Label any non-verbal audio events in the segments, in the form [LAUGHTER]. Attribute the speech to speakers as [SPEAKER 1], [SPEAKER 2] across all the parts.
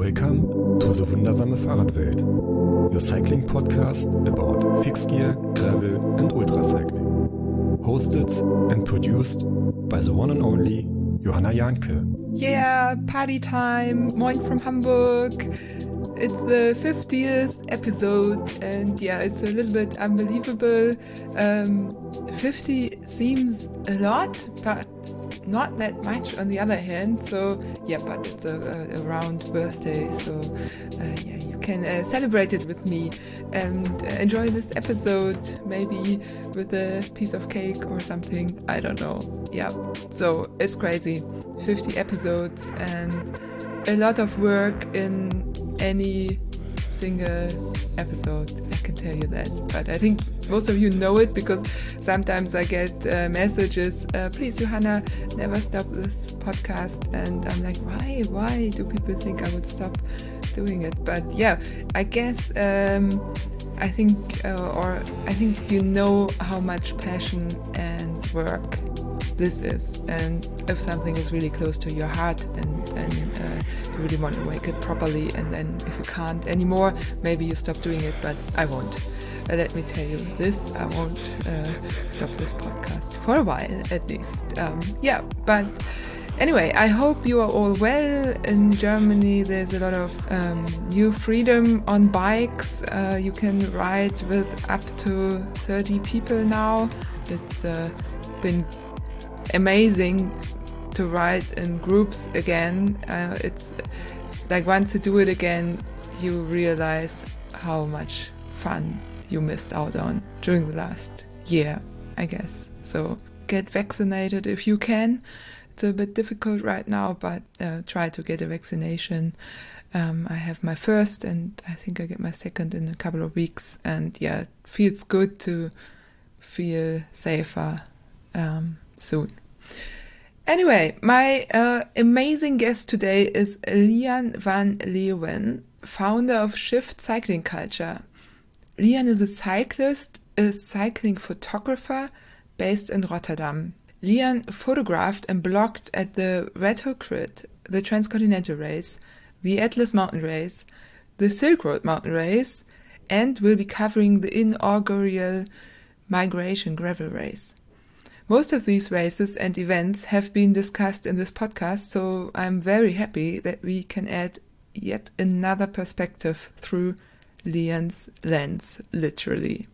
[SPEAKER 1] Welcome to the wundersame Fahrradwelt, your cycling podcast about fixed gear, gravel, and ultra cycling. Hosted and produced by the one and only Johanna Janke.
[SPEAKER 2] Yeah, party time. Moin from Hamburg. It's the 50th episode, and yeah, it's a little bit unbelievable. Um, 50 seems a lot, but not that much on the other hand. So yeah, but it's a, a, round birthday, so uh, yeah, you can uh, celebrate it with me and enjoy this episode, maybe with a piece of cake or something. I don't know. Yeah, so it's crazy. 50 episodes and a lot of work in any single episode. I can tell you that. But I think most of you know it because sometimes I get uh, messages, uh, please, Johanna, never stop this podcast. And I'm like, why? Why do people think I would stop doing it? But yeah, I guess. Um, I think, uh, or I think you know how much passion and work this is and if something is really close to your heart and, and uh, you really want to make it properly and then if you can't anymore maybe you stop doing it but i won't uh, let me tell you this i won't uh, stop this podcast for a while at least um, yeah but Anyway, I hope you are all well. In Germany, there's a lot of um, new freedom on bikes. Uh, you can ride with up to 30 people now. It's uh, been amazing to write in groups again. Uh, it's like once you do it again, you realize how much fun you missed out on during the last year, I guess. So get vaccinated if you can. It's a bit difficult right now, but uh, try to get a vaccination. Um, I have my first, and I think I get my second in a couple of weeks. And yeah, it feels good to feel safer um, soon. Anyway, my uh, amazing guest today is Lian van Leeuwen, founder of Shift Cycling Culture. Lian is a cyclist, a cycling photographer based in Rotterdam. Lian photographed and blogged at the Red Crit, the Transcontinental Race, the Atlas Mountain Race, the Silk Road Mountain Race, and will be covering the inaugural Migration Gravel Race. Most of these races and events have been discussed in this podcast, so I'm very happy that we can add yet another perspective through Lian's lens, literally.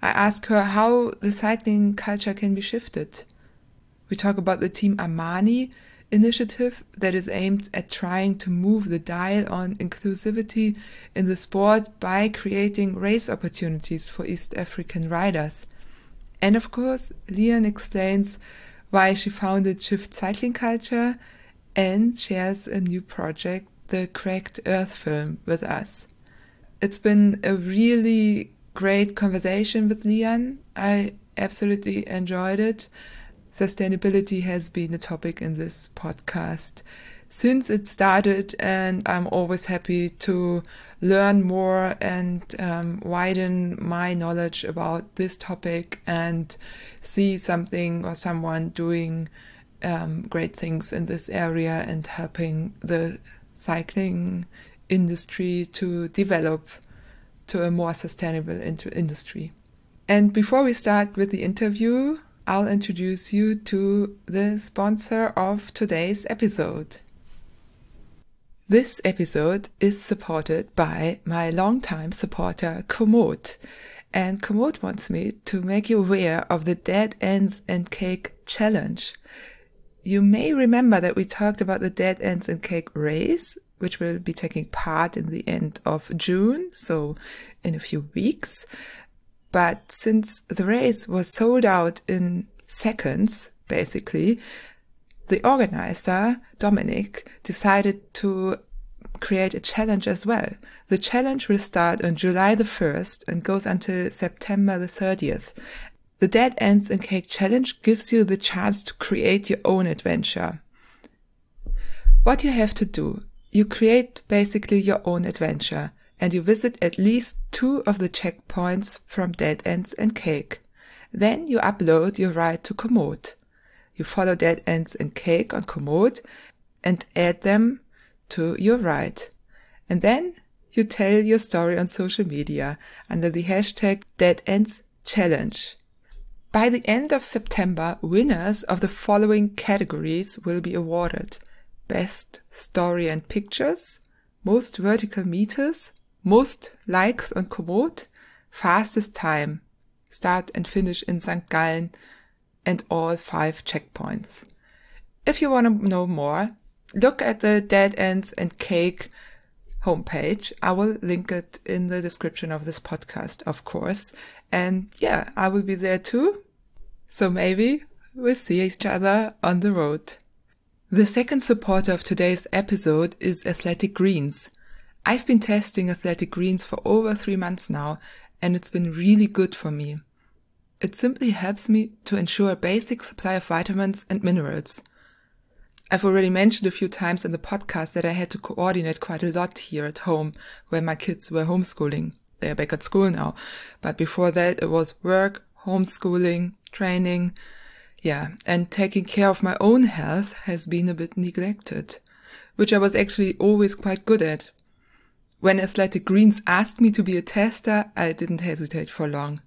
[SPEAKER 2] I ask her how the cycling culture can be shifted. We talk about the Team Amani initiative that is aimed at trying to move the dial on inclusivity in the sport by creating race opportunities for East African riders. And of course, Lian explains why she founded Shift Cycling Culture and shares a new project, the Cracked Earth film, with us. It's been a really great conversation with Lian. I absolutely enjoyed it. Sustainability has been a topic in this podcast since it started, and I'm always happy to learn more and um, widen my knowledge about this topic and see something or someone doing um, great things in this area and helping the cycling industry to develop to a more sustainable industry. And before we start with the interview, I'll introduce you to the sponsor of today's episode. This episode is supported by my longtime supporter Komoot. And Komoot wants me to make you aware of the Dead Ends and Cake Challenge. You may remember that we talked about the Dead Ends and Cake race, which will be taking part in the end of June, so in a few weeks. But since the race was sold out in seconds, basically, the organizer, Dominic, decided to create a challenge as well. The challenge will start on July the 1st and goes until September the 30th. The Dead Ends and Cake Challenge gives you the chance to create your own adventure. What you have to do, you create basically your own adventure and you visit at least two of the checkpoints from Dead Ends and Cake. Then you upload your ride to Komoot. You follow Dead Ends and Cake on Komoot and add them to your ride. And then you tell your story on social media under the hashtag Dead Ends Challenge. By the end of September, winners of the following categories will be awarded. Best Story and Pictures, Most Vertical Meters, Most Likes on Komoot, Fastest Time, Start and Finish in St. Gallen, and all five checkpoints. If you want to know more, look at the Dead Ends and Cake homepage. I will link it in the description of this podcast, of course. And yeah, I will be there too. So maybe we'll see each other on the road. The second supporter of today's episode is Athletic Greens. I've been testing Athletic Greens for over three months now, and it's been really good for me. It simply helps me to ensure a basic supply of vitamins and minerals. I've already mentioned a few times in the podcast that I had to coordinate quite a lot here at home when my kids were homeschooling. They are back at school now. But before that, it was work, homeschooling, training. Yeah. And taking care of my own health has been a bit neglected, which I was actually always quite good at. When Athletic Greens asked me to be a tester, I didn't hesitate for long.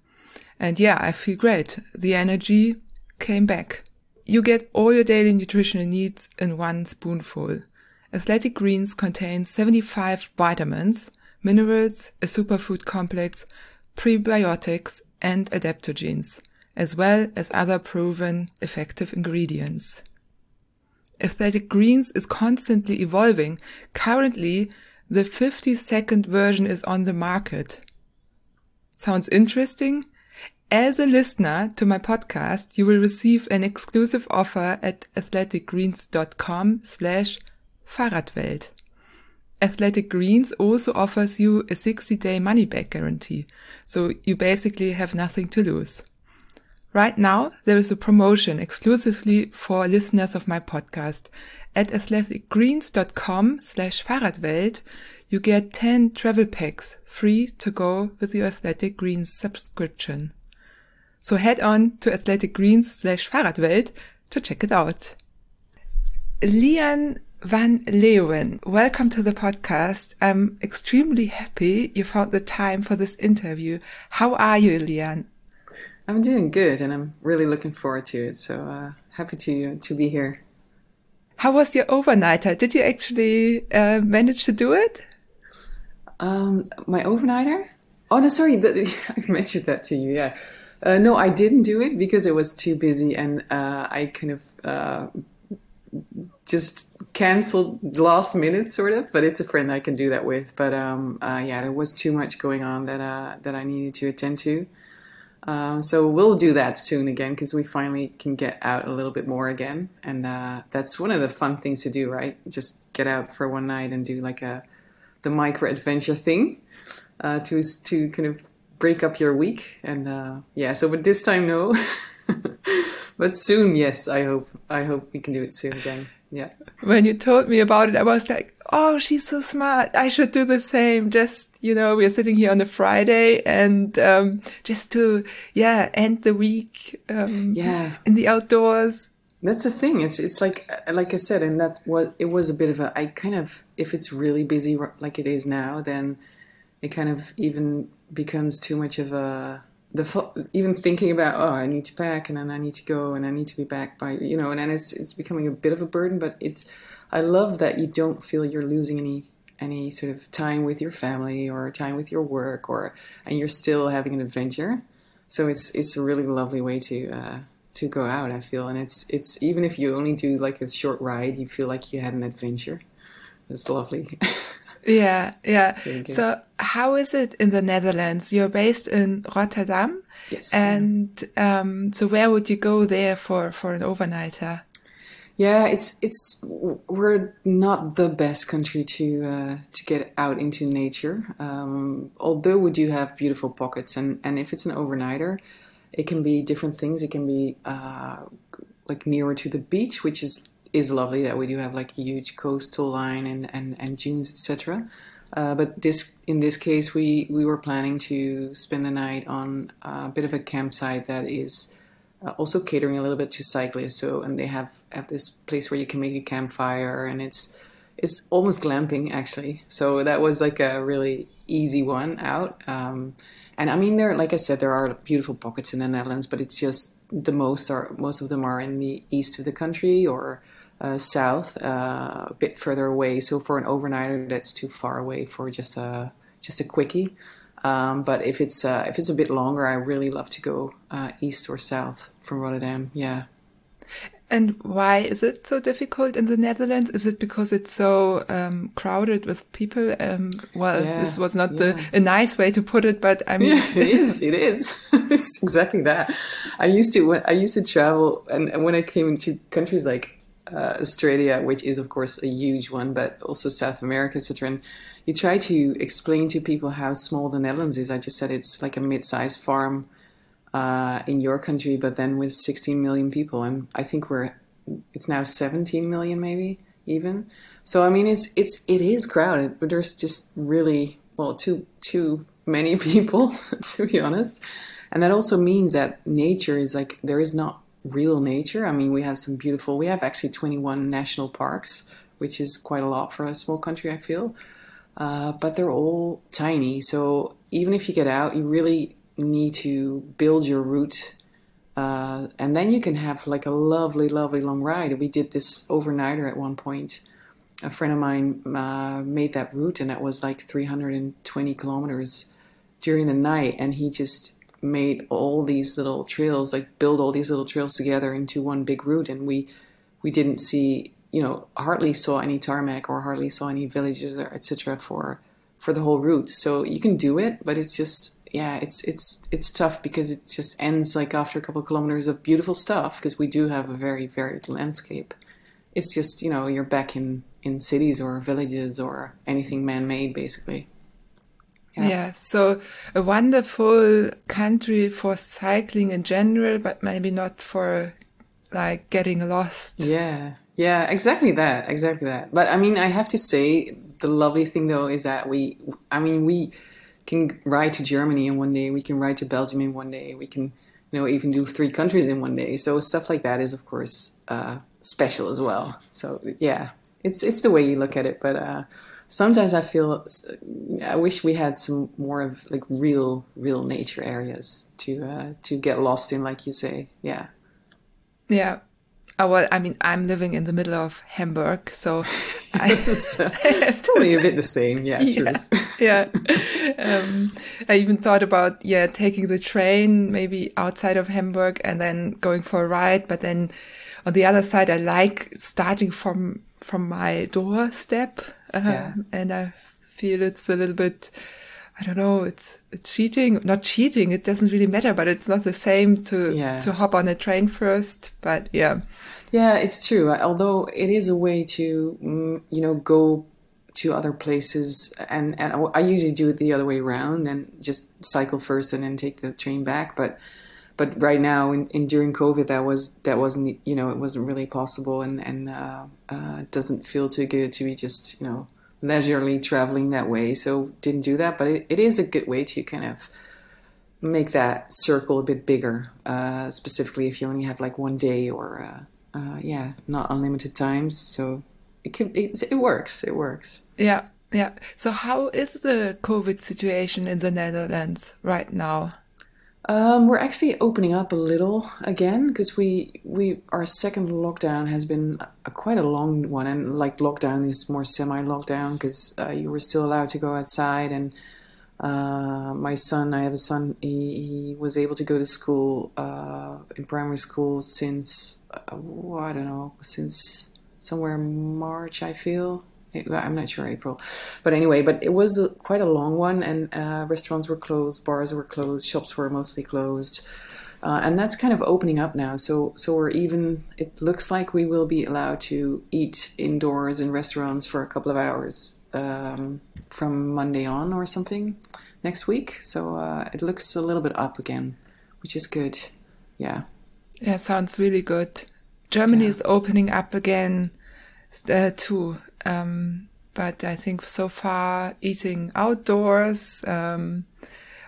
[SPEAKER 2] And yeah, I feel great. The energy came back. You get all your daily nutritional needs in one spoonful. Athletic Greens contains 75 vitamins, minerals, a superfood complex, prebiotics, and adaptogens, as well as other proven effective ingredients. Athletic Greens is constantly evolving. Currently, the 50 second version is on the market. Sounds interesting? As a listener to my podcast, you will receive an exclusive offer at athleticgreens.com slash Fahrradwelt. Athletic Greens also offers you a 60 day money back guarantee, so you basically have nothing to lose. Right now, there is a promotion exclusively for listeners of my podcast. At athleticgreens.com slash Fahrradwelt, you get 10 travel packs free to go with your Athletic Greens subscription. So head on to Athletic Greens slash Fahrradwelt to check it out. Lian Van Leeuwen, welcome to the podcast. I'm extremely happy you found the time for this interview. How are you, Lian?
[SPEAKER 3] I'm doing good, and I'm really looking forward to it. So uh, happy to to be here.
[SPEAKER 2] How was your overnighter? Did you actually uh, manage to do it?
[SPEAKER 3] Um, my overnighter? Oh no, sorry, but [LAUGHS] I mentioned that to you. Yeah, uh, no, I didn't do it because it was too busy, and uh, I kind of uh, just canceled last minute, sort of. But it's a friend I can do that with. But um, uh, yeah, there was too much going on that uh, that I needed to attend to. Uh, so we'll do that soon again because we finally can get out a little bit more again, and that's one of the fun things to do, right? Just get out for one night and do like a the micro adventure thing to to kind of break up your week. And uh, yeah, so but this time no, [LAUGHS] but soon yes. I hope I hope we can do it soon again. Yeah.
[SPEAKER 2] When you told me about it, I was like, oh, she's so smart. I should do the same. Just you know, we're sitting here on a Friday and um, just to yeah end the week um,
[SPEAKER 3] yeah
[SPEAKER 2] in the outdoors.
[SPEAKER 3] That's the thing. It's it's like like I said, and that was it was a bit of a. I kind of if it's really busy like it is now, then it kind of even becomes too much of a the even thinking about oh I need to pack and then I need to go and I need to be back by you know and then it's it's becoming a bit of a burden but it's I love that you don't feel you're losing any any sort of time with your family or time with your work or and you're still having an adventure. So it's it's a really lovely way to uh, to go out I feel. And it's it's even if you only do like a short ride you feel like you had an adventure. It's lovely [LAUGHS]
[SPEAKER 2] Yeah, yeah. So, how is it in the Netherlands? You're based in Rotterdam.
[SPEAKER 3] Yes.
[SPEAKER 2] And um, so, where would you go there for for an overnighter?
[SPEAKER 3] Yeah, it's it's we're not the best country to uh, to get out into nature. Um, although we do have beautiful pockets, and and if it's an overnighter, it can be different things. It can be uh, like nearer to the beach, which is is lovely that we do have like huge coastal line and, and, and dunes, etc. Uh, but this in this case, we, we were planning to spend the night on a bit of a campsite that is uh, also catering a little bit to cyclists. So and they have have this place where you can make a campfire, and it's it's almost glamping actually. So that was like a really easy one out. Um, and I mean, there, like I said, there are beautiful pockets in the Netherlands, but it's just the most are most of them are in the east of the country or uh, south, uh, a bit further away. So for an overnighter, that's too far away for just a just a quickie. Um, but if it's uh, if it's a bit longer, I really love to go uh, east or south from Rotterdam. Yeah.
[SPEAKER 2] And why is it so difficult in the Netherlands? Is it because it's so um, crowded with people? Um, well,
[SPEAKER 3] Yeah,
[SPEAKER 2] this was not
[SPEAKER 3] yeah.
[SPEAKER 2] the a nice way to put it, but I mean,
[SPEAKER 3] Yeah, [LAUGHS] it is. It is. [LAUGHS] it's exactly that. I used to when I used to travel, and, and when I came into countries like uh, Australia, which is of course a huge one, but also South America, etc. You try to explain to people how small the Netherlands is. I just said it's like a mid-sized farm uh, in your country, but then with 16 million people, and I think we're it's now 17 million, maybe even. So I mean, it's it's it is crowded, but there's just really well too too many [LAUGHS] people to be honest, and that also means that nature is like there is not real nature. I mean, we have some beautiful. We have actually 21 national parks, which is quite a lot for a small country. I feel. Uh, but they're all tiny. So even if you get out, you really need to build your route, uh, and then you can have like a lovely, lovely long ride. We did this overnighter at one point. A friend of mine uh, made that route, and that was like 320 kilometers during the night, and he just made all these little trails, like build all these little trails together into one big route, and we we didn't see you know hardly saw any tarmac or hardly saw any villages or etc for for the whole route. So you can do it but it's just yeah it's it's it's tough because it just ends like after a couple of kilometers of beautiful stuff because we do have a very varied landscape. It's just you know you're back in in cities or villages or anything man-made basically
[SPEAKER 2] yeah.
[SPEAKER 3] Yeah.
[SPEAKER 2] So a wonderful country for cycling in general, but maybe not for like getting lost.
[SPEAKER 3] Yeah, yeah, exactly that, exactly that. But I mean, I have to say, the lovely thing though is that we, I mean, we can ride to Germany in one day, we can ride to Belgium in one day, we can, you know, even do three countries in one day. So stuff like that is, of course, uh, special as well. So yeah, it's it's the way you look at it. But uh, sometimes I feel I wish we had some more of like real, real nature areas to uh, to get lost in, like you say. Yeah.
[SPEAKER 2] Yeah. Oh, well, I mean, I'm living in the middle of Hamburg, so I, [LAUGHS]
[SPEAKER 3] so, [LAUGHS] totally a bit the same. Yeah,
[SPEAKER 2] yeah. [LAUGHS] yeah. Um, I even thought about, yeah, taking the train maybe outside of Hamburg and then going for a ride. But then on the other side, I like starting from, from my doorstep. Uh,
[SPEAKER 3] Yeah.
[SPEAKER 2] And I feel it's a little bit, I don't know, it's, it's cheating, not cheating. It doesn't really matter, but it's not the same to,
[SPEAKER 3] Yeah.
[SPEAKER 2] to hop on a train first. But yeah.
[SPEAKER 3] Yeah, it's true. Although it is a way to, mm, you know, go to other places, and and I usually do it the other way around and just cycle first and then take the train back. But but right now, in, in during COVID, that was that wasn't you know it wasn't really possible, and and uh, uh, doesn't feel too good to be just you know leisurely traveling that way. So didn't do that, but it, it is a good way to kind of make that circle a bit bigger. Uh, specifically, if you only have like one day or uh, uh, yeah, not unlimited times. So it can it, it works. It works.
[SPEAKER 2] Yeah, yeah. So how is the COVID situation in the Netherlands right now?
[SPEAKER 3] Um, we're actually opening up a little again because we we our second lockdown has been a, quite a long one, and like lockdown is more semi lockdown because uh, you were still allowed to go outside. And uh, my son, I have a son, he, he was able to go to school uh, in primary school since uh, I don't know since somewhere March, I feel. I'm not sure April, but anyway, but it was quite a long one, and uh, restaurants were closed, bars were closed, shops were mostly closed, uh, and that's kind of opening up now. So, so we're even. It looks like we will be allowed to eat indoors in restaurants for a couple of hours um, from Monday on or something next week. So uh, it looks a little bit up again, which is good. Yeah.
[SPEAKER 2] Yeah, sounds really good. Germany
[SPEAKER 3] Yeah.
[SPEAKER 2] is opening up again uh, too. Um, but I think so far eating outdoors, um,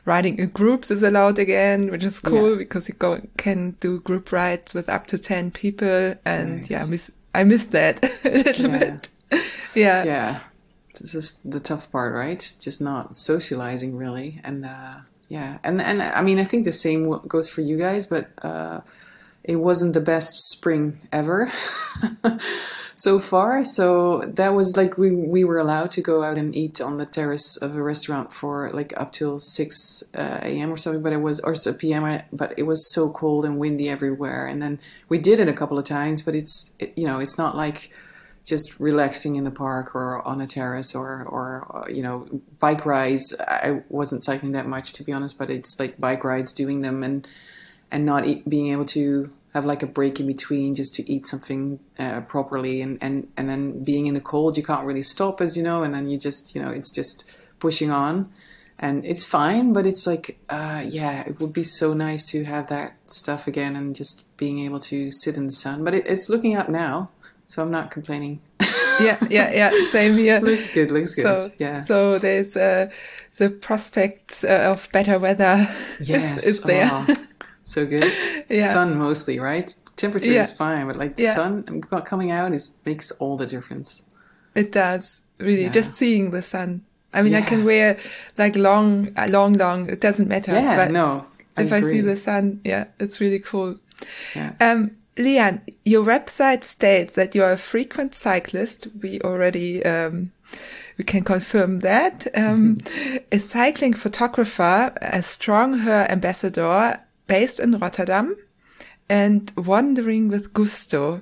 [SPEAKER 2] riding in groups is allowed again, which is cool
[SPEAKER 3] Yeah.
[SPEAKER 2] because you go can do group rides with up to ten people, and
[SPEAKER 3] Nice.
[SPEAKER 2] yeah, I miss I miss that [LAUGHS] a little
[SPEAKER 3] Yeah.
[SPEAKER 2] bit. [LAUGHS] yeah.
[SPEAKER 3] yeah, this is the tough part, right? Just not socializing really, and uh, yeah, and and I mean, I think the same goes for you guys, but uh, it wasn't the best spring ever [LAUGHS] so far. So that was like we we were allowed to go out and eat on the terrace of a restaurant for like up till six uh, a.m. or something, but it was or so p.m. But it was so cold and windy everywhere, and then we did it a couple of times, but it's it, you know it's not like just relaxing in the park or on a terrace or, or uh, you know bike rides i wasn't cycling that much to be honest but it's like bike rides doing them and and not eat, being able to have like a break in between just to eat something uh, properly and, and and then being in the cold you can't really stop as you know and then you just you know it's just pushing on and it's fine but it's like uh, yeah it would be so nice to have that stuff again and just being able to sit in the sun but it, it's looking up now so i'm not complaining [LAUGHS]
[SPEAKER 2] yeah, yeah, yeah. Same here. [LAUGHS]
[SPEAKER 3] looks good looks good
[SPEAKER 2] So,
[SPEAKER 3] yeah
[SPEAKER 2] so there's uh, the prospects uh, of better weather [LAUGHS]
[SPEAKER 3] yes
[SPEAKER 2] is, is there.
[SPEAKER 3] oh, so good [LAUGHS]
[SPEAKER 2] Yeah.
[SPEAKER 3] sun mostly right temperature
[SPEAKER 2] Yeah.
[SPEAKER 3] is fine but like
[SPEAKER 2] Yeah.
[SPEAKER 3] sun coming out is makes all the difference
[SPEAKER 2] It does really.
[SPEAKER 3] Yeah.
[SPEAKER 2] Just seeing the sun. I mean, I can wear like long, uh, long, long. It doesn't matter.
[SPEAKER 3] yeah
[SPEAKER 2] but
[SPEAKER 3] no I
[SPEAKER 2] if I see the sun, yeah, it's really cool.
[SPEAKER 3] Yeah.
[SPEAKER 2] Um, Lian, your website states that you are a frequent cyclist. We already um, we can confirm that. Um, a cycling photographer, a strong her ambassador, based in Rotterdam, and wandering with gusto.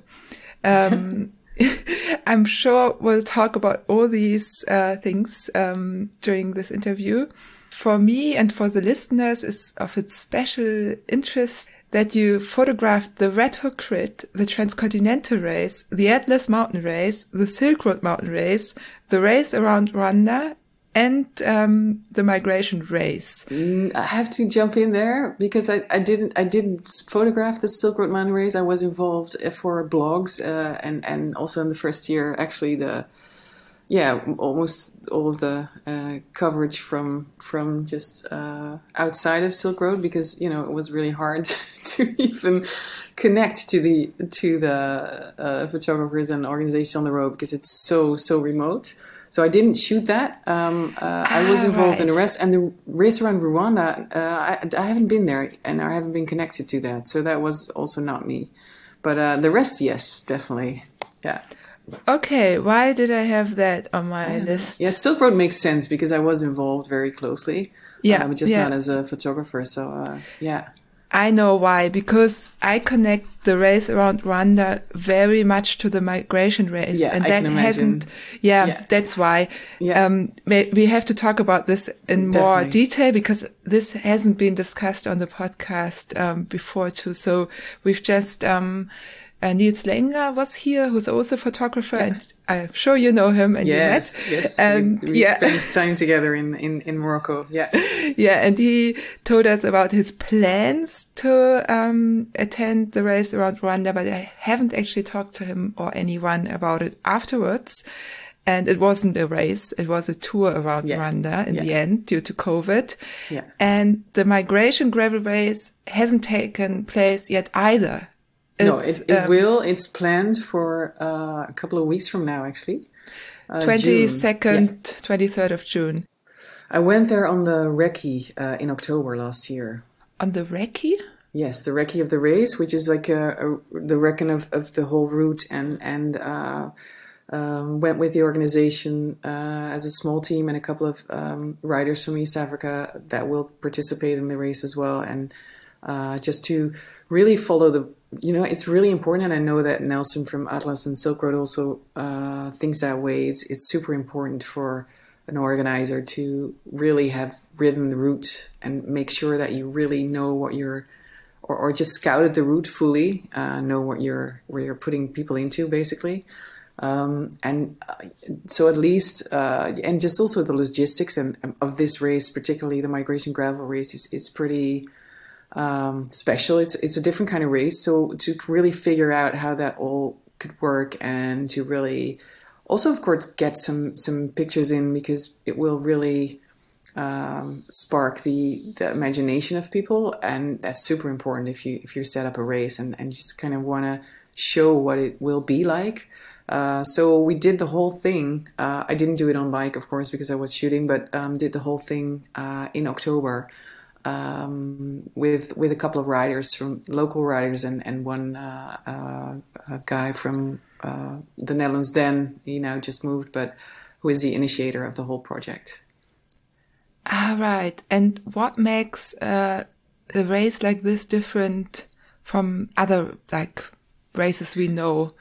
[SPEAKER 2] Um, [LAUGHS] I'm sure we'll talk about all these uh, things um, during this interview. For me and for the listeners, is of its special interest that you photographed the Red Hook Crit, the Transcontinental Race, the Atlas Mountain Race, the Silk Road Mountain Race, the race around Rwanda, and um, the Migration Race.
[SPEAKER 3] Mm, I have to jump in there because I, I didn't I didn't photograph the Silk Road Mountain Race. I was involved uh, for blogs uh, and and also in the first year actually the yeah almost all of the uh, coverage from from just uh, outside of Silk Road because you know it was really hard [LAUGHS] to even connect to the to the uh, photographers and organization on the road because it's so so remote. So I didn't shoot that. Um, uh, I was
[SPEAKER 2] Ah,
[SPEAKER 3] involved in the
[SPEAKER 2] right.
[SPEAKER 3] rest and the race around Rwanda. Uh, I, I haven't been there and I haven't been connected to that. So that was also not me. But uh, the rest, yes, definitely. Yeah.
[SPEAKER 2] Okay, why did I have that on my list?
[SPEAKER 3] Yeah, Silk Road makes sense because I was involved very closely.
[SPEAKER 2] Yeah,
[SPEAKER 3] but just
[SPEAKER 2] yeah.
[SPEAKER 3] not as a photographer. So uh, yeah,
[SPEAKER 2] I know why, because I connect the race around Rwanda very much to the migration race.
[SPEAKER 3] Yeah,
[SPEAKER 2] and
[SPEAKER 3] I
[SPEAKER 2] that hasn't, yeah,
[SPEAKER 3] Yeah.
[SPEAKER 2] that's why.
[SPEAKER 3] Yeah.
[SPEAKER 2] Um, we have to talk about this in more detail because this hasn't been discussed on the podcast, um, before too. So we've just, um, uh, Nils Laengner was here, who's also a photographer, and I'm sure you know him and
[SPEAKER 3] yes,
[SPEAKER 2] you met.
[SPEAKER 3] yes.
[SPEAKER 2] And
[SPEAKER 3] we we
[SPEAKER 2] yeah.
[SPEAKER 3] spent time together in, in, in Morocco. Yeah, [LAUGHS]
[SPEAKER 2] Yeah, and he told us about his plans to um, attend the race around Rwanda, but I haven't actually talked to him or anyone about it afterwards. And it wasn't a race; it was a tour around
[SPEAKER 3] Yeah.
[SPEAKER 2] Rwanda in the end due to COVID.
[SPEAKER 3] Yeah.
[SPEAKER 2] And the migration gravel race hasn't taken place yet either.
[SPEAKER 3] No, it, it
[SPEAKER 2] um,
[SPEAKER 3] will. It's planned for uh, a couple of weeks from now, actually. Uh.
[SPEAKER 2] Twenty second, twenty third of June
[SPEAKER 3] I went there on the recce uh, in October last year.
[SPEAKER 2] on the Recce.
[SPEAKER 3] Yes, the recce of the race, which is like a, a, the reckon of, of the whole route, and and uh, um, went with the organization uh, as a small team and a couple of um, riders from East Africa that will participate in the race as well, and uh, just to really follow the. You know, it's really important, and I know that Nelson from Atlas and Silk Road also uh, thinks that way. It's it's super important for an organizer to really have ridden the route and make sure that you really know what you're or, or just scouted the route fully, uh, know what you're where you're putting people into basically, um, and uh, so at least uh, and just also the logistics and of this race, particularly the migration gravel race, is, is pretty um, special. It's it's a different kind of race, so to really figure out how that all could work and to really also of course get some some pictures in because it will really um, spark the the imagination of people, and that's super important if you if you set up a race and and just kind of want to show what it will be like. Uh, so we did the whole thing. Uh, I didn't do it on bike, of course, because I was shooting, but um, did the whole thing uh, in October um, with with a couple of riders from local riders and and one uh, uh, guy from uh, the Netherlands. Then he now just moved, but who is the initiator of the whole project.
[SPEAKER 2] Ah, right. And what makes a race like this different from other like races we know?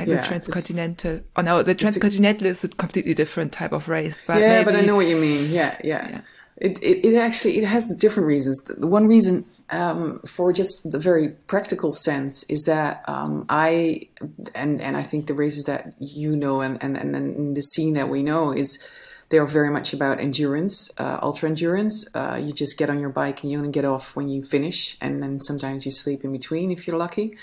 [SPEAKER 2] like yeah, the transcontinental. Oh no, the transcontinental is a completely different type of race.
[SPEAKER 3] But yeah, maybe, but I know what you mean. Yeah, yeah. yeah. It, it, it actually it has different reasons. The one reason um, for just the very practical sense is that um, I and and I think the races that you know and and and the scene that we know is they are very much about endurance, uh, ultra endurance. Uh, you just get on your bike and you only get off when you finish, and then sometimes you sleep in between if you're lucky.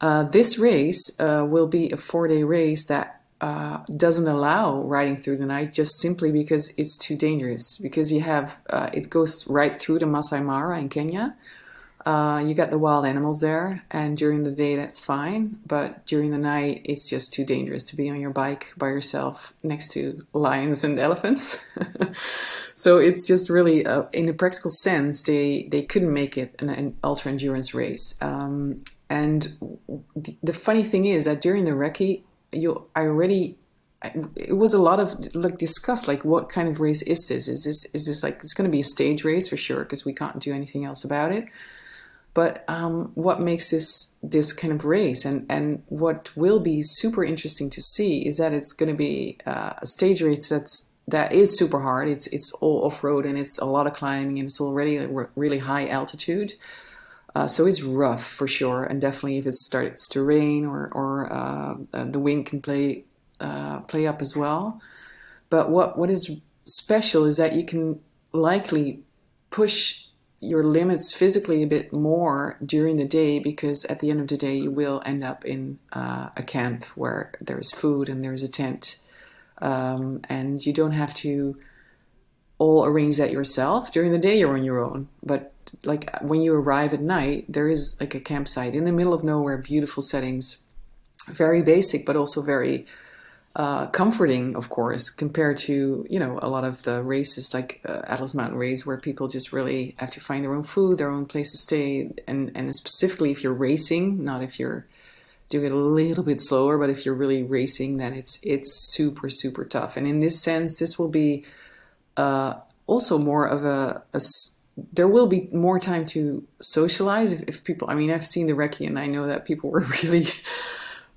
[SPEAKER 3] Uh, this race uh, will be a four day race that uh, doesn't allow riding through the night just simply because it's too dangerous. Because you have, uh, it goes right through the Masai Mara in Kenya. Uh, you got the wild animals there, and during the day that's fine, but during the night it's just too dangerous to be on your bike by yourself next to lions and elephants. [LAUGHS] so it's just really, uh, in a practical sense, they they couldn't make it an, an ultra endurance race. Um, and the funny thing is that during the recce, you I already it was a lot of like discussed like what kind of race is this? Is this is this like it's going to be a stage race for sure because we can't do anything else about it. But um, what makes this this kind of race and and what will be super interesting to see is that it's going to be uh, a stage race that's that is super hard. It's it's all off road and it's a lot of climbing and it's already a really high altitude. Uh, so it's rough for sure, and definitely if it starts to rain or or uh, the wind can play uh, play up as well. But what what is special is that you can likely push your limits physically a bit more during the day because at the end of the day you will end up in uh, a camp where there's food and there's a tent, um, and you don't have to all arrange that yourself. During the day you're on your own, but like when you arrive at night, there is like a campsite in the middle of nowhere, beautiful settings, very basic, but also very uh, comforting, of course, compared to you know a lot of the races like uh, Atlas Mountain Race, where people just really have to find their own food, their own place to stay, and and specifically if you're racing, not if you're doing it a little bit slower, but if you're really racing, then it's it's super super tough. And in this sense, this will be uh, also more of a, a there will be more time to socialize if, if people i mean i've seen the recce and i know that people were [LAUGHS] really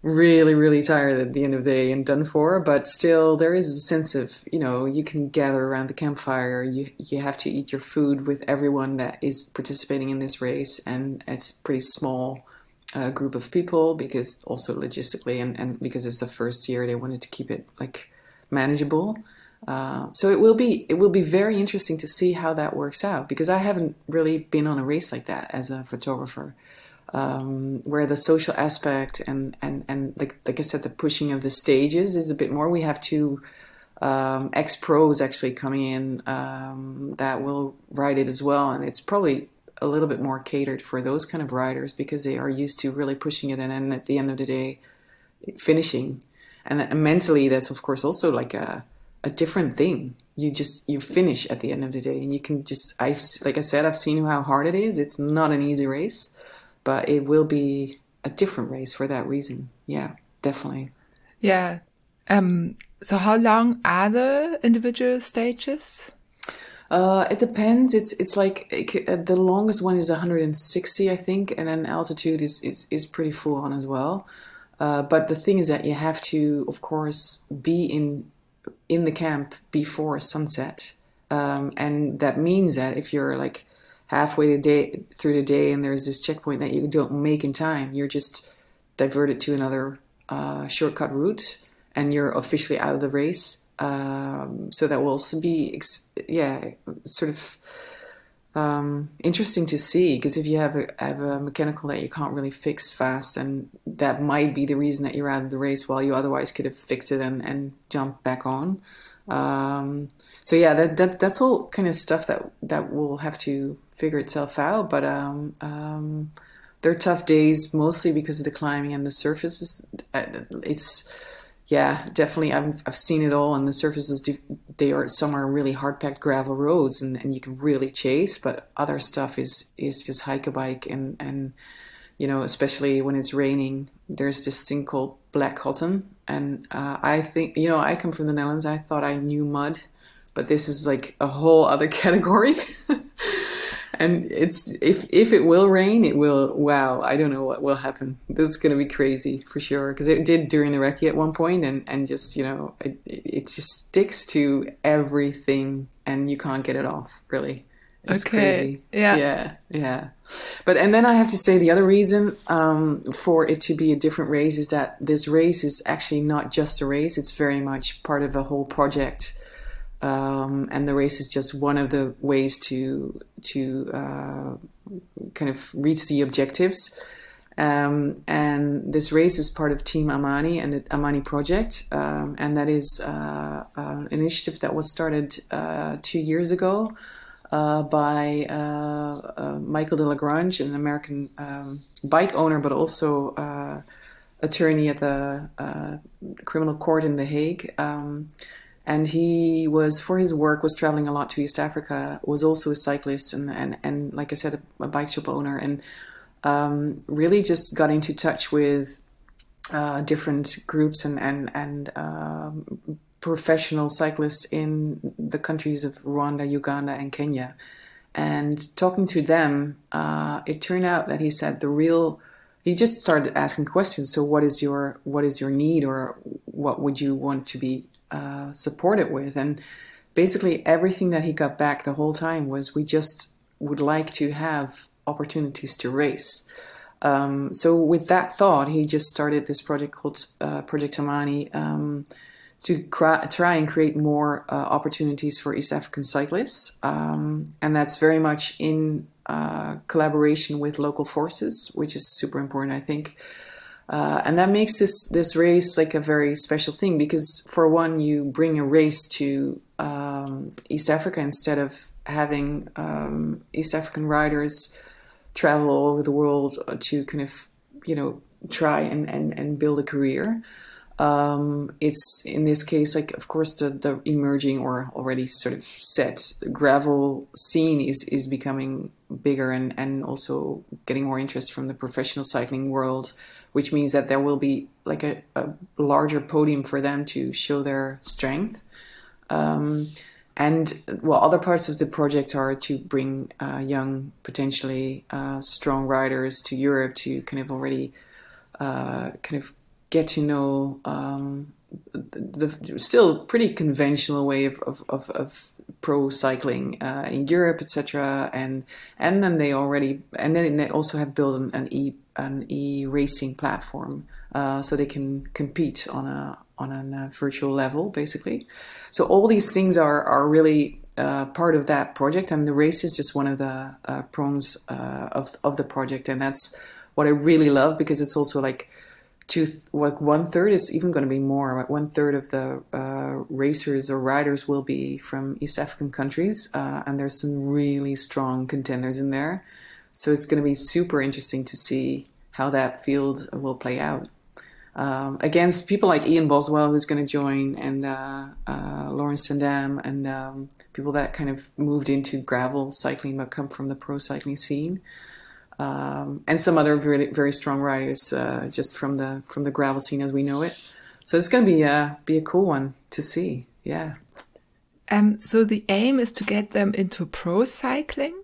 [SPEAKER 3] really really tired at the end of the day and done for but still there is a sense of you know you can gather around the campfire you you have to eat your food with everyone that is participating in this race and it's pretty small uh, group of people because also logistically and, and because it's the first year they wanted to keep it like manageable uh, so it will be it will be very interesting to see how that works out because I haven't really been on a race like that as a photographer, um, where the social aspect and and and like like I said, the pushing of the stages is a bit more. We have two um, ex pros actually coming in um, that will ride it as well, and it's probably a little bit more catered for those kind of riders because they are used to really pushing it and then at the end of the day finishing. And, and mentally that's of course also like a a different thing. You just you finish at the end of the day, and you can just I've like I said I've seen how hard it is. It's not an easy race, but it will be a different race for that reason. Yeah, definitely.
[SPEAKER 2] Yeah. Um. So how long are the individual stages?
[SPEAKER 3] Uh, it depends. It's it's like it, uh, the longest one is 160, I think, and then altitude is is, is pretty full on as well. Uh, but the thing is that you have to, of course, be in in the camp before sunset. Um, and that means that if you're like halfway the day through the day and there's this checkpoint that you don't make in time, you're just diverted to another uh, shortcut route and you're officially out of the race. Um, so that will also be, yeah, sort of um, interesting to see because if you have a, have a mechanical that you can't really fix fast, and that might be the reason that you're out of the race while you otherwise could have fixed it and, and jumped back on. Um, so yeah, that, that that's all kind of stuff that that will have to figure itself out. But um, um they're tough days, mostly because of the climbing and the surfaces. Uh, it's yeah, definitely. I've I've seen it all, and the surfaces do, they are some are really hard packed gravel roads, and, and you can really chase. But other stuff is is just hike a bike, and and you know, especially when it's raining, there's this thing called black cotton, and uh, I think you know I come from the Netherlands. I thought I knew mud, but this is like a whole other [LAUGHS] category. [LAUGHS] and it's if if it will rain, it will. Wow, I don't know what will happen. This is going to be crazy for sure because it did during the recce at one point, and and just you know it it just sticks to everything, and you can't get it off really. It's
[SPEAKER 2] okay.
[SPEAKER 3] crazy.
[SPEAKER 2] Yeah.
[SPEAKER 3] Yeah. Yeah. But, and then I have to say the other reason um, for it to be a different race is that this race is actually not just a race, it's very much part of a whole project. Um, and the race is just one of the ways to to uh, kind of reach the objectives. Um, and this race is part of Team Amani and the Amani project, um, and that is uh, an initiative that was started uh, two years ago uh, by uh, uh, Mikel Delagrange, an American um, bike owner, but also uh, attorney at the uh, criminal court in The Hague. And he was, for his work, was traveling a lot to East Africa. Was also a cyclist and and, and like I said, a, a bike shop owner, and um, really just got into touch with uh, different groups and and and um, professional cyclists in the countries of Rwanda, Uganda, and Kenya. And talking to them, uh, it turned out that he said the real. He just started asking questions. So, what is your what is your need, or what would you want to be uh, supported with? And basically, everything that he got back the whole time was, we just would like to have opportunities to race. Um, so, with that thought, he just started this project called uh, Project Amani. Um, to try and create more uh, opportunities for East African cyclists. Um, and that's very much in uh, collaboration with local forces, which is super important, I think. Uh, and that makes this, this race like a very special thing because, for one, you bring a race to um, East Africa instead of having um, East African riders travel all over the world to kind of, you know, try and, and, and build a career. Um, it's in this case, like of course, the, the emerging or already sort of set gravel scene is is becoming bigger and and also getting more interest from the professional cycling world, which means that there will be like a, a larger podium for them to show their strength. Um, and well, other parts of the project are to bring uh, young, potentially uh, strong riders to Europe to kind of already uh, kind of get to know um, the, the, still pretty conventional way of, of, of, of pro cycling uh, in Europe, etc. And and then they already and then they also have built an, an e an e racing platform uh, so they can compete on a on a virtual level, basically. So all these things are are really uh, part of that project, and the race is just one of the uh, prongs uh, of of the project, and that's what I really love because it's also like two like one third is even going to be more one third of the uh, racers or riders will be from east african countries uh, and there's some really strong contenders in there so it's going to be super interesting to see how that field will play out um, against people like ian boswell who's going to join and uh, uh, Laurens ten Dam and um, people that kind of moved into gravel cycling but come from the pro cycling scene um, and some other very very strong riders uh, just from the from the gravel scene as we know it. So it's going to be a be a cool one to see. Yeah.
[SPEAKER 2] Um. So the aim is to get them into pro cycling.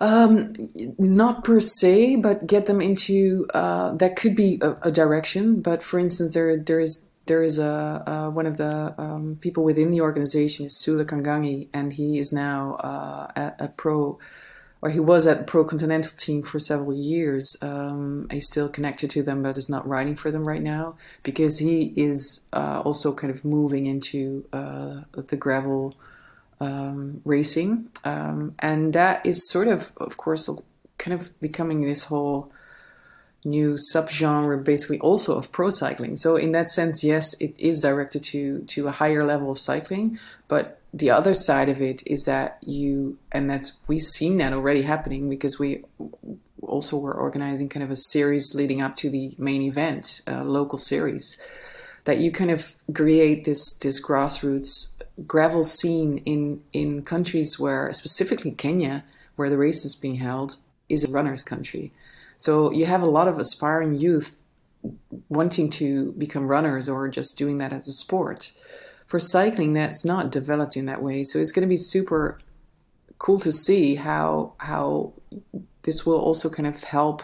[SPEAKER 3] Um, not per se, but get them into uh, that could be a, a, direction. But for instance, there there is there is a uh, one of the um, people within the organization is Sule Kangangi, and he is now uh, a, a pro or he was at Pro Continental team for several years. Um, he's still connected to them, but is not riding for them right now because he is uh, also kind of moving into uh, the gravel um, racing, um, and that is sort of, of course, kind of becoming this whole new subgenre basically also of pro cycling. So in that sense yes it is directed to to a higher level of cycling but the other side of it is that you and that's we've seen that already happening because we also were organizing kind of a series leading up to the main event, a local series, that you kind of create this this grassroots gravel scene in in countries where, specifically Kenya, where the race is being held, is a runner's country. So you have a lot of aspiring youth wanting to become runners or just doing that as a sport. For cycling, that's not developed in that way. So it's going to be super cool to see how how this will also kind of help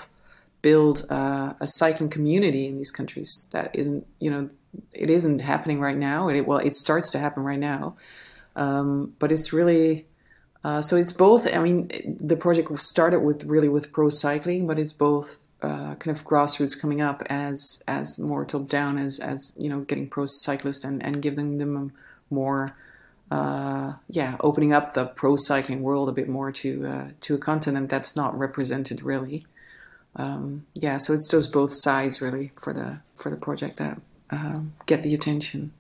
[SPEAKER 3] build uh, a cycling community in these countries that isn't you know it isn't happening right now. It, well, it starts to happen right now, um, but it's really uh, so it's both. I mean, the project started with really with pro cycling, but it's both uh, kind of grassroots coming up as as more top down as as you know getting pro cyclists and and giving them more. Uh, yeah, opening up the pro cycling world a bit more to uh, to a continent that's not represented really. Um, yeah, so it's those both sides really for the for the project that um, get the attention.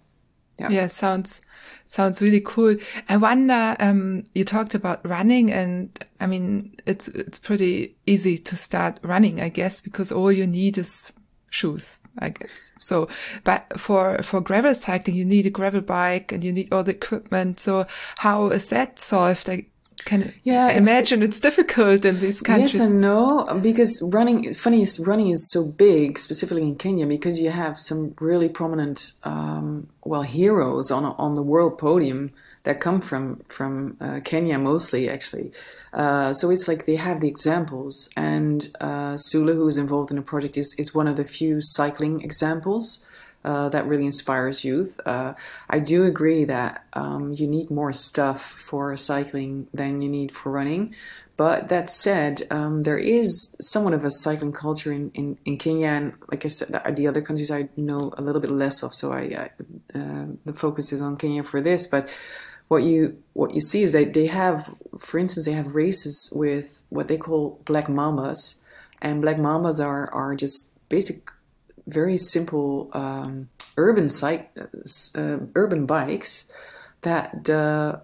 [SPEAKER 2] Yeah. yeah, sounds sounds really cool. I wonder. Um, you talked about running, and I mean, it's it's pretty easy to start running, I guess, because all you need is shoes, I guess. So, but for for gravel cycling, you need a gravel bike and you need all the equipment. So, how is that solved? I can yeah, imagine it's, it's, difficult in these countries.
[SPEAKER 3] Yes and no, because running, funny is running is so big, specifically in Kenya, because you have some really prominent, um, well, heroes on on the world podium that come from from uh, Kenya mostly, actually. Uh, so it's like they have the examples, and uh, Sule, who is involved in the project, is is one of the few cycling examples uh, that really inspires youth. Uh, I do agree that um, you need more stuff for cycling than you need for running. But that said, um, there is somewhat of a cycling culture in, in, in, Kenya, and like I said, the other countries I know a little bit less of. So I, I uh, the focus is on Kenya for this. But what you what you see is that they have, for instance, they have races with what they call black mambas, and black mambas are are just basic very simple um, urban site, uh, urban bikes that uh,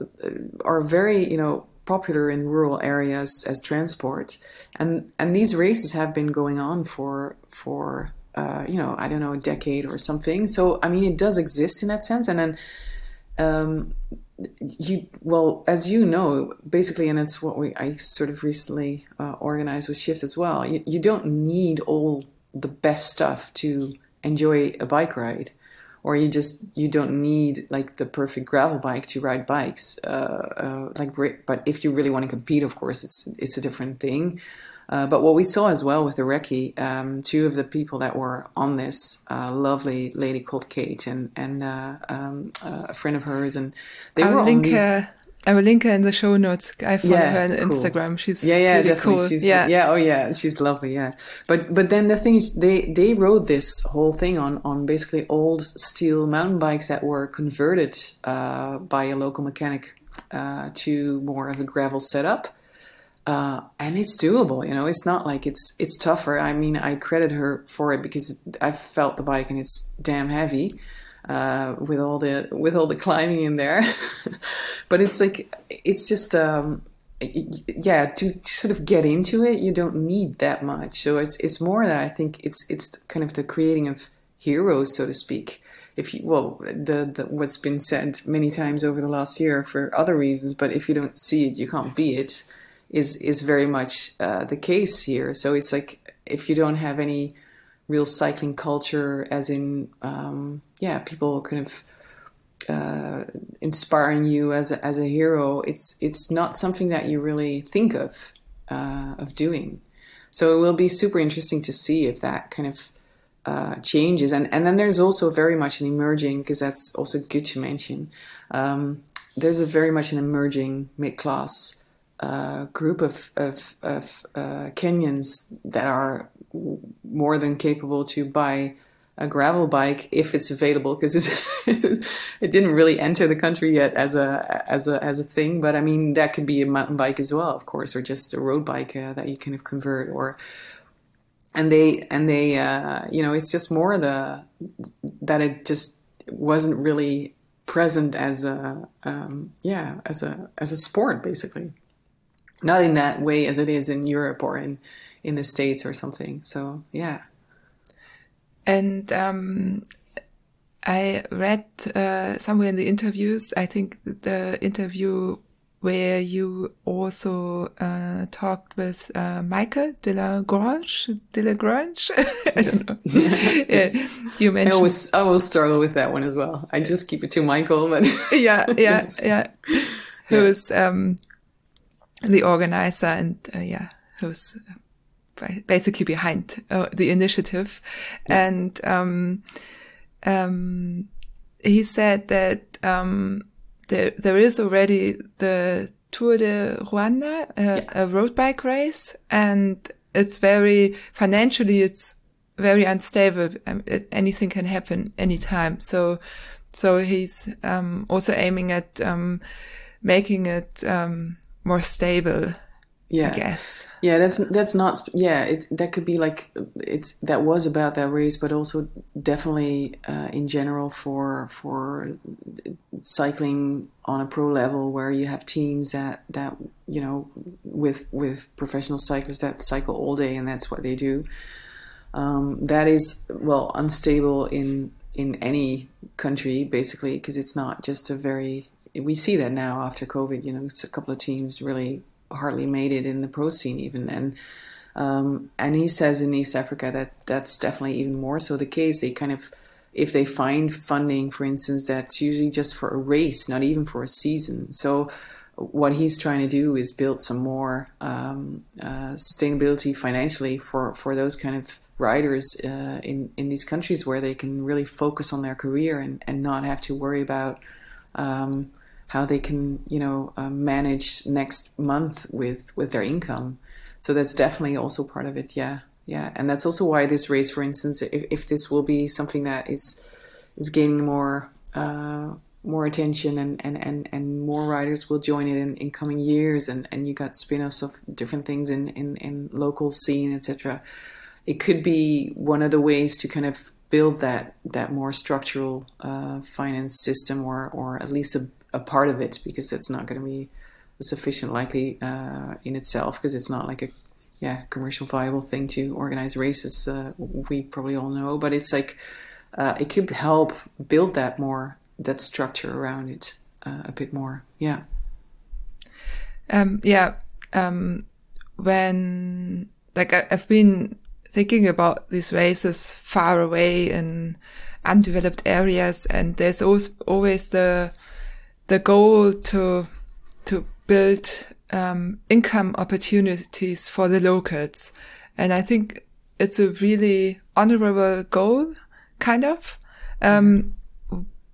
[SPEAKER 3] are very you know popular in rural areas as transport, and and these races have been going on for for uh, you know I don't know a decade or something. So I mean it does exist in that sense, and then. Um, you well as you know basically and it's what we i sort of recently uh, organized with shift as well you, you don't need all the best stuff to enjoy a bike ride or you just you don't need like the perfect gravel bike to ride bikes uh, uh, like but if you really want to compete of course it's it's a different thing uh, but what we saw as well with the recce, um, two of the people that were on this uh, lovely lady called Kate and and uh, um, uh, a friend of hers, and they I'll were on these.
[SPEAKER 2] I will link her in the show notes. I follow yeah, her on cool. Instagram. She's
[SPEAKER 3] yeah, yeah,
[SPEAKER 2] really
[SPEAKER 3] definitely.
[SPEAKER 2] Cool.
[SPEAKER 3] She's,
[SPEAKER 2] yeah,
[SPEAKER 3] yeah, oh yeah, she's lovely. Yeah, but but then the thing is, they they rode this whole thing on on basically old steel mountain bikes that were converted uh, by a local mechanic uh, to more of a gravel setup. Uh, and it's doable, you know. It's not like it's it's tougher. I mean, I credit her for it because I felt the bike and it's damn heavy uh, with all the with all the climbing in there. [LAUGHS] but it's like it's just um, yeah to sort of get into it you don't need that much. So it's it's more that i think it's it's kind of the creating of heroes so to speak. If you well the, the what's been said many times over the last year for other reasons but if you don't see it you can't be it is is very much uh, the case here. So it's like if you don't have any real cycling culture as in um, yeah, people kind of uh, inspiring you as a, as a hero, it's it's not something that you really think of uh, of doing. So it will be super interesting to see if that kind of uh, changes. And and then there's also very much an emerging because that's also good to mention. Um, there's a very much an emerging mid class uh, group of of, of uh, Kenyans that are more than capable to buy a gravel bike if it's available because [LAUGHS] it didn't really enter the country yet as a as a as a thing but i mean that could be a mountain bike as well of course or just a road bike uh, that you of convert or and they and they uh, you know it's just more the that it just wasn't really present as a um, yeah as a as a sport basically. Not in that way as it is in Europe or in in the states or something. So yeah.
[SPEAKER 2] And um, I read uh, somewhere in the interviews. I think the interview where you also uh, talked with uh, Mikel Delagrange. Delagrange, [LAUGHS] I don't know. [LAUGHS] yeah, you mentioned.
[SPEAKER 3] I always, I always struggle with that one as well. I just keep it to Michael, but [LAUGHS]
[SPEAKER 2] yeah, yeah, yeah. Who yeah. is um, the organizer and uh, yeah, who's basically behind uh, the initiative, yeah. and um, um, he said that um, there there is already the Tour de Rwanda, uh, yeah. a road bike race, and it's very financially it's very unstable. Um, anything can happen anytime. So so he's um, also aiming at um, making it um, more stable
[SPEAKER 3] yeah.
[SPEAKER 2] I guess.
[SPEAKER 3] Yeah that's that's not yeah it that could be like it's that was about that race but also definitely uh, in general for for cycling on a pro level where you have teams that that you know with with professional cyclists that cycle all day and that's what they do. Um, that is well unstable in in any country basically because it's not just a very we see that now after covid you know it's a couple of teams really hardly made it in the pro scene even and um, and he says in East Africa that that's definitely even more so the case. They kind of, if they find funding, for instance, that's usually just for a race, not even for a season. So what he's trying to do is build some more um, uh, sustainability financially for, for those kind of riders uh, in in these countries where they can really focus on their career and, and not have to worry about um, how they can you know uh, manage next month with with their income. So that's definitely also part of it yeah yeah. And that's also why this race for instance if, if this will be something that is is gaining more uh, more attention and, and, and, and more riders will join it in, in coming years and, and you got spin-offs of different things in, in, in local scene etc it could be one of the ways to kind of build that that more structural uh, finance system or or at least a a part of it because that's not going to be sufficient likely uh, in itself because it's not like a yeah commercial viable thing to organize races uh, we probably all know but it's like uh, it could help build that more that structure around it uh, a bit more. Yeah.
[SPEAKER 2] Um, yeah um, when like I, have been thinking about these races far away in undeveloped areas and there's always, always the the goal to to build um, income opportunities for the locals, and I think it's a really honorable goal, kind of. Um,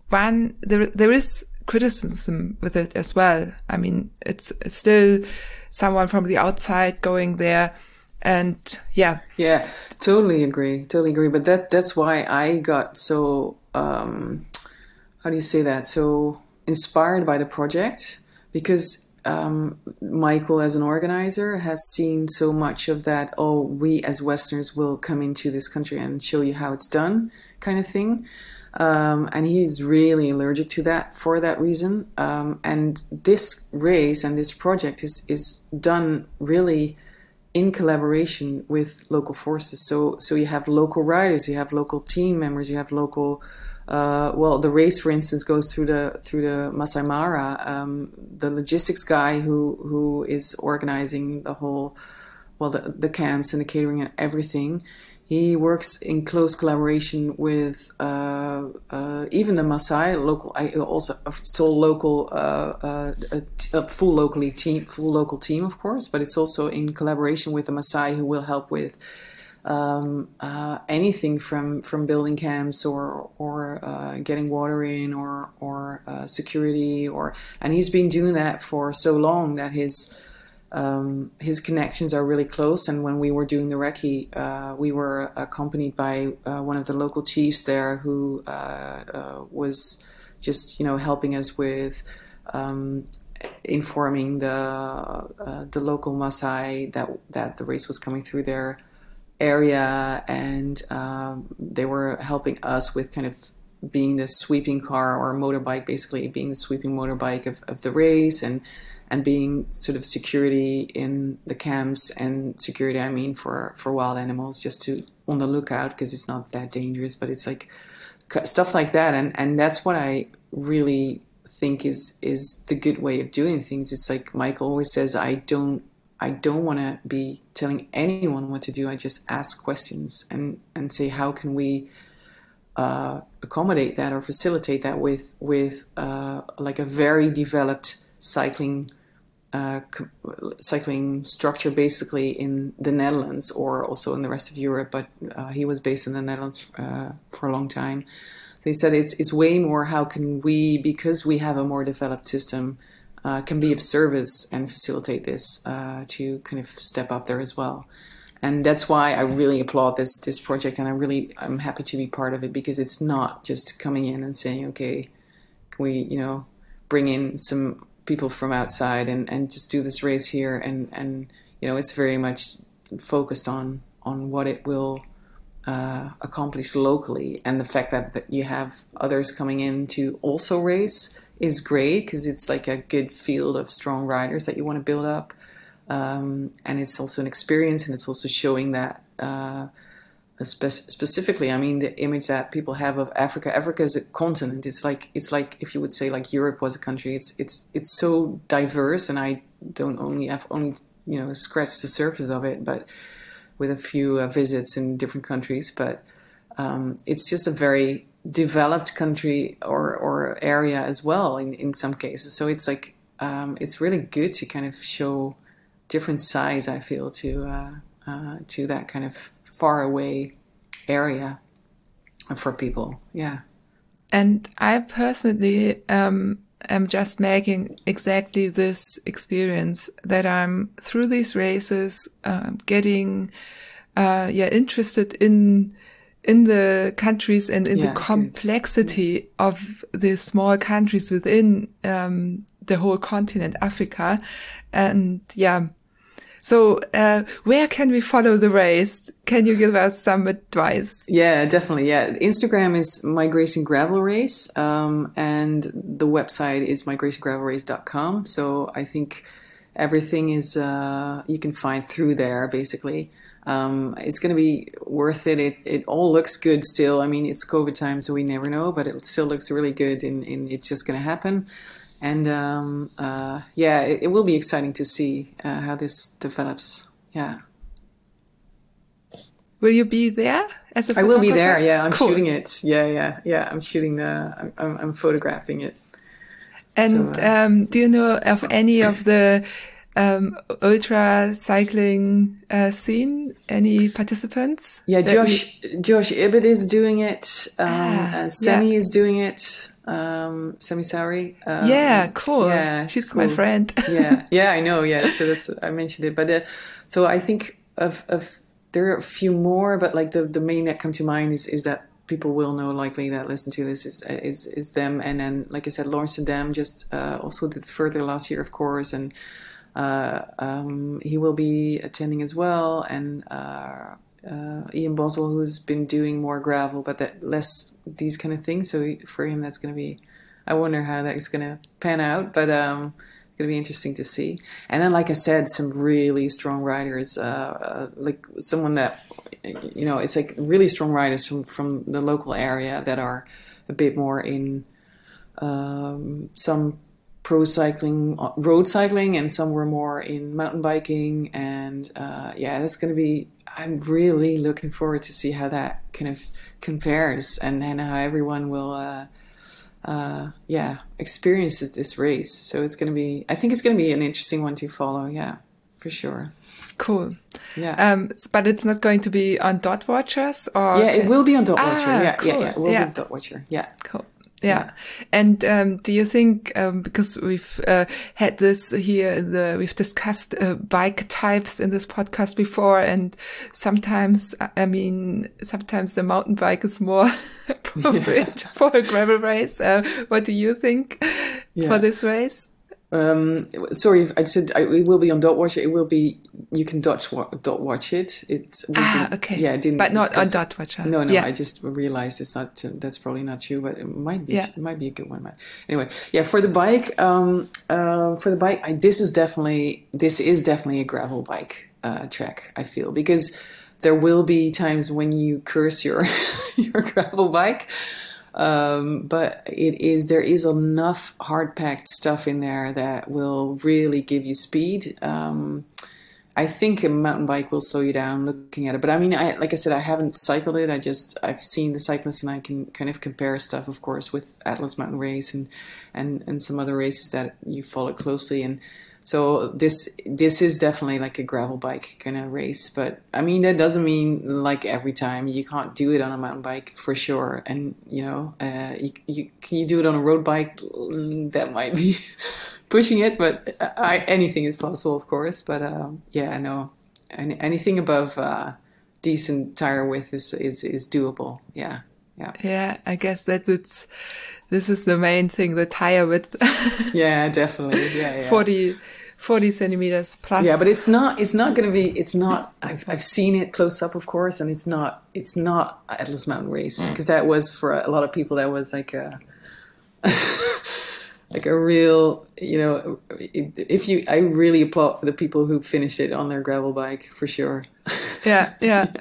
[SPEAKER 2] one there there is criticism with it as well. I mean, it's, it's still someone from the outside going there and yeah
[SPEAKER 3] yeah totally agree totally agree but that that's why i got so um how do you say that so inspired by the project because um, Michael, as an organizer, has seen so much of that. Oh, we as Westerners will come into this country and show you how it's done, kind of thing. Um, and he's really allergic to that for that reason. Um, and this race and this project is is done really in collaboration with local forces. So so you have local riders, you have local team members, you have local uh, well, the race, for instance, goes through the through the Masai Mara. Um, the logistics guy who who is organizing the whole, well, the, the camps and the catering and everything. He works in close collaboration with uh, uh, even the Masai local. I also it's all local, uh, uh, a, full locally team, full local team, of course, but it's also in collaboration with the Masai who will help with um, uh, anything from from building camps or or uh, getting water in or or uh, security or and he's been doing that for so long that his um, his connections are really close. And when we were doing the recce, uh, we were accompanied by uh, one of the local chiefs there who uh, was just you know helping us with. Um, informing the the local Maasai that that the race was coming through there area, and um, they were helping us with kind of being the sweeping car or motorbike, basically being the sweeping motorbike of, of the race, and and being sort of security in the camps and security I mean for for wild animals just to on the lookout because it's not that dangerous but it's like stuff like that. And and that's what I really think is is the good way of doing things. It's like Michael always says I don't I don't want to be telling anyone what to do I just ask questions and and say how can we uh, accommodate that or facilitate that with with uh, like a very developed cycling uh, cycling structure basically in the Netherlands or also in the rest of Europe, but uh, he was based in the Netherlands uh, for a long time. So he said it's it's way more how can we because we have a more developed system uh, can be of service and facilitate this uh, to kind of step up there as well. And that's why I really applaud this this project, and I really I'm happy to be part of it because it's not just coming in and saying okay, can we you know bring in some people from outside and, and just do this race here and, and you know it's very much focused on on what it will uh, accomplish locally and the fact that, that you have others coming in to also race is great because it's like a good field of strong riders that you want to build up um, and it's also an experience and it's also showing that uh, spe- specifically, I mean the image that people have of Africa. Africa is a continent. It's like it's like if you would say like Europe was a country. It's it's it's so diverse, and I don't only have only you know scratched the surface of it, but with a few uh, visits in different countries. But um, it's just a very developed country or or area as well in in some cases. So it's like um, it's really good to kind of show different sides. I feel to uh, uh, to that kind of far away area for people. Yeah.
[SPEAKER 2] And I personally um, am just making exactly this experience that I'm through these races uh, getting yeah interested in in the countries and in yeah, the complexity of the small countries within um, the whole continent, Africa, and yeah so, uh, where can we follow the race? Can you give us some advice?
[SPEAKER 3] Yeah, definitely. Yeah, Instagram is Migration Gravel Race, um, and the website is migrationgravelrace.com. So, I think everything is uh, you can find through there basically. Um, it's going to be worth it. it. It all looks good still. I mean, it's COVID time, so we never know, but it still looks really good, and, and it's just going to happen and um, uh, yeah, it, it, will be exciting to see uh, how this develops. Yeah.
[SPEAKER 2] Will you be there? As
[SPEAKER 3] a I will be there. Yeah, I'm cool. shooting it. Yeah, yeah, yeah. I'm shooting the. I'm, I'm photographing it.
[SPEAKER 2] And so, uh, um, do you know of any of the um, ultra cycling uh, scene? Any participants?
[SPEAKER 3] Yeah, Josh we... Josh Ibbett is doing it. Um, ah, uh, Sami yeah. is doing it um, Sami Sauri. Um,
[SPEAKER 2] yeah, cool. Yeah, she's cool. my friend. [LAUGHS]
[SPEAKER 3] yeah, yeah, I know. Yeah, so that's I mentioned it, but uh, so I think of of there are a few more, but like the the main that come to mind is is that people will know likely that listen to this is is is them, and then like I said, Laurens Dam just uh, also did further last year, of course, and um, he will be attending as well, and. Uh, uh, Ian Boswell, who's been doing more gravel, but that less these kind of things. So for him, that's going to be. I wonder how that's going to pan out, but um, it's going to be interesting to see. And then, like I said, some really strong riders, uh, uh, like someone that you know, it's like really strong riders from from the local area that are a bit more in um, some pro cycling, uh, road cycling, and some were more in mountain biking. And uh, yeah, that's going to be. I'm really looking forward to see how that kind of compares and, and how everyone will, uh, uh, yeah, experience this race. So it's going to be. I think it's going to be an interesting one to follow. Yeah, for sure.
[SPEAKER 2] Cool. Yeah. Um, but it's not going to be on Dot Watchers or.
[SPEAKER 3] Yeah, it will be on Dot ah, Watcher. Yeah, cool. yeah, yeah. It will yeah. be Dot Watcher. Yeah.
[SPEAKER 2] Cool. Yeah. And um, do you think, um, because we've uh, had this here, the, we've discussed uh, bike types in this podcast before, and sometimes, I mean, sometimes the mountain bike is more [LAUGHS] appropriate [LAUGHS] yeah. for a gravel race. Uh, what do you think yeah. for this race?
[SPEAKER 3] Um, sorry, I said I, it will be on Dot Watch. It will be you can dot dot watch it. It's
[SPEAKER 2] ah okay.
[SPEAKER 3] Yeah, I didn't.
[SPEAKER 2] But not on Dot Watch.
[SPEAKER 3] No, no.
[SPEAKER 2] Yeah.
[SPEAKER 3] I just realized it's not. That's probably not true, but it might be.
[SPEAKER 2] Yeah.
[SPEAKER 3] It might be a good one. Anyway, yeah. For the bike, um, uh, for the bike, I, this is definitely this is definitely a gravel bike uh, track. I feel because there will be times when you curse your [LAUGHS] your gravel bike. Um, but it is there is enough hard packed stuff in there that will really give you speed. Um, I think a mountain bike will slow you down looking at it. But I mean, I, like I said, I haven't cycled it. I just I've seen the cyclists, and I can kind of compare stuff, of course, with Atlas Mountain Race and and and some other races that you follow closely. And so this this is definitely like a gravel bike kind of race. But I mean, that doesn't mean like every time you can't do it on a mountain bike for sure. And you know, uh, you, you can you do it on a road bike? That might be. [LAUGHS] pushing it, but I, anything is possible, of course. But um, yeah, no, any, anything above uh, decent tire width is, is is doable. Yeah, yeah,
[SPEAKER 2] Yeah, I guess that it's this is the main thing, the tire width. [LAUGHS]
[SPEAKER 3] yeah, definitely. Yeah, yeah.
[SPEAKER 2] 40, 40 centimeters plus.
[SPEAKER 3] Yeah, but it's not. It's not going to be. It's not. I've I've seen it close up, of course, and it's not. It's not Atlas Mountain Race because that was for a lot of people. That was like a. [LAUGHS] like a real, you know, if you, I really applaud for the people who finish it on their gravel bike for sure. [LAUGHS]
[SPEAKER 2] yeah, yeah,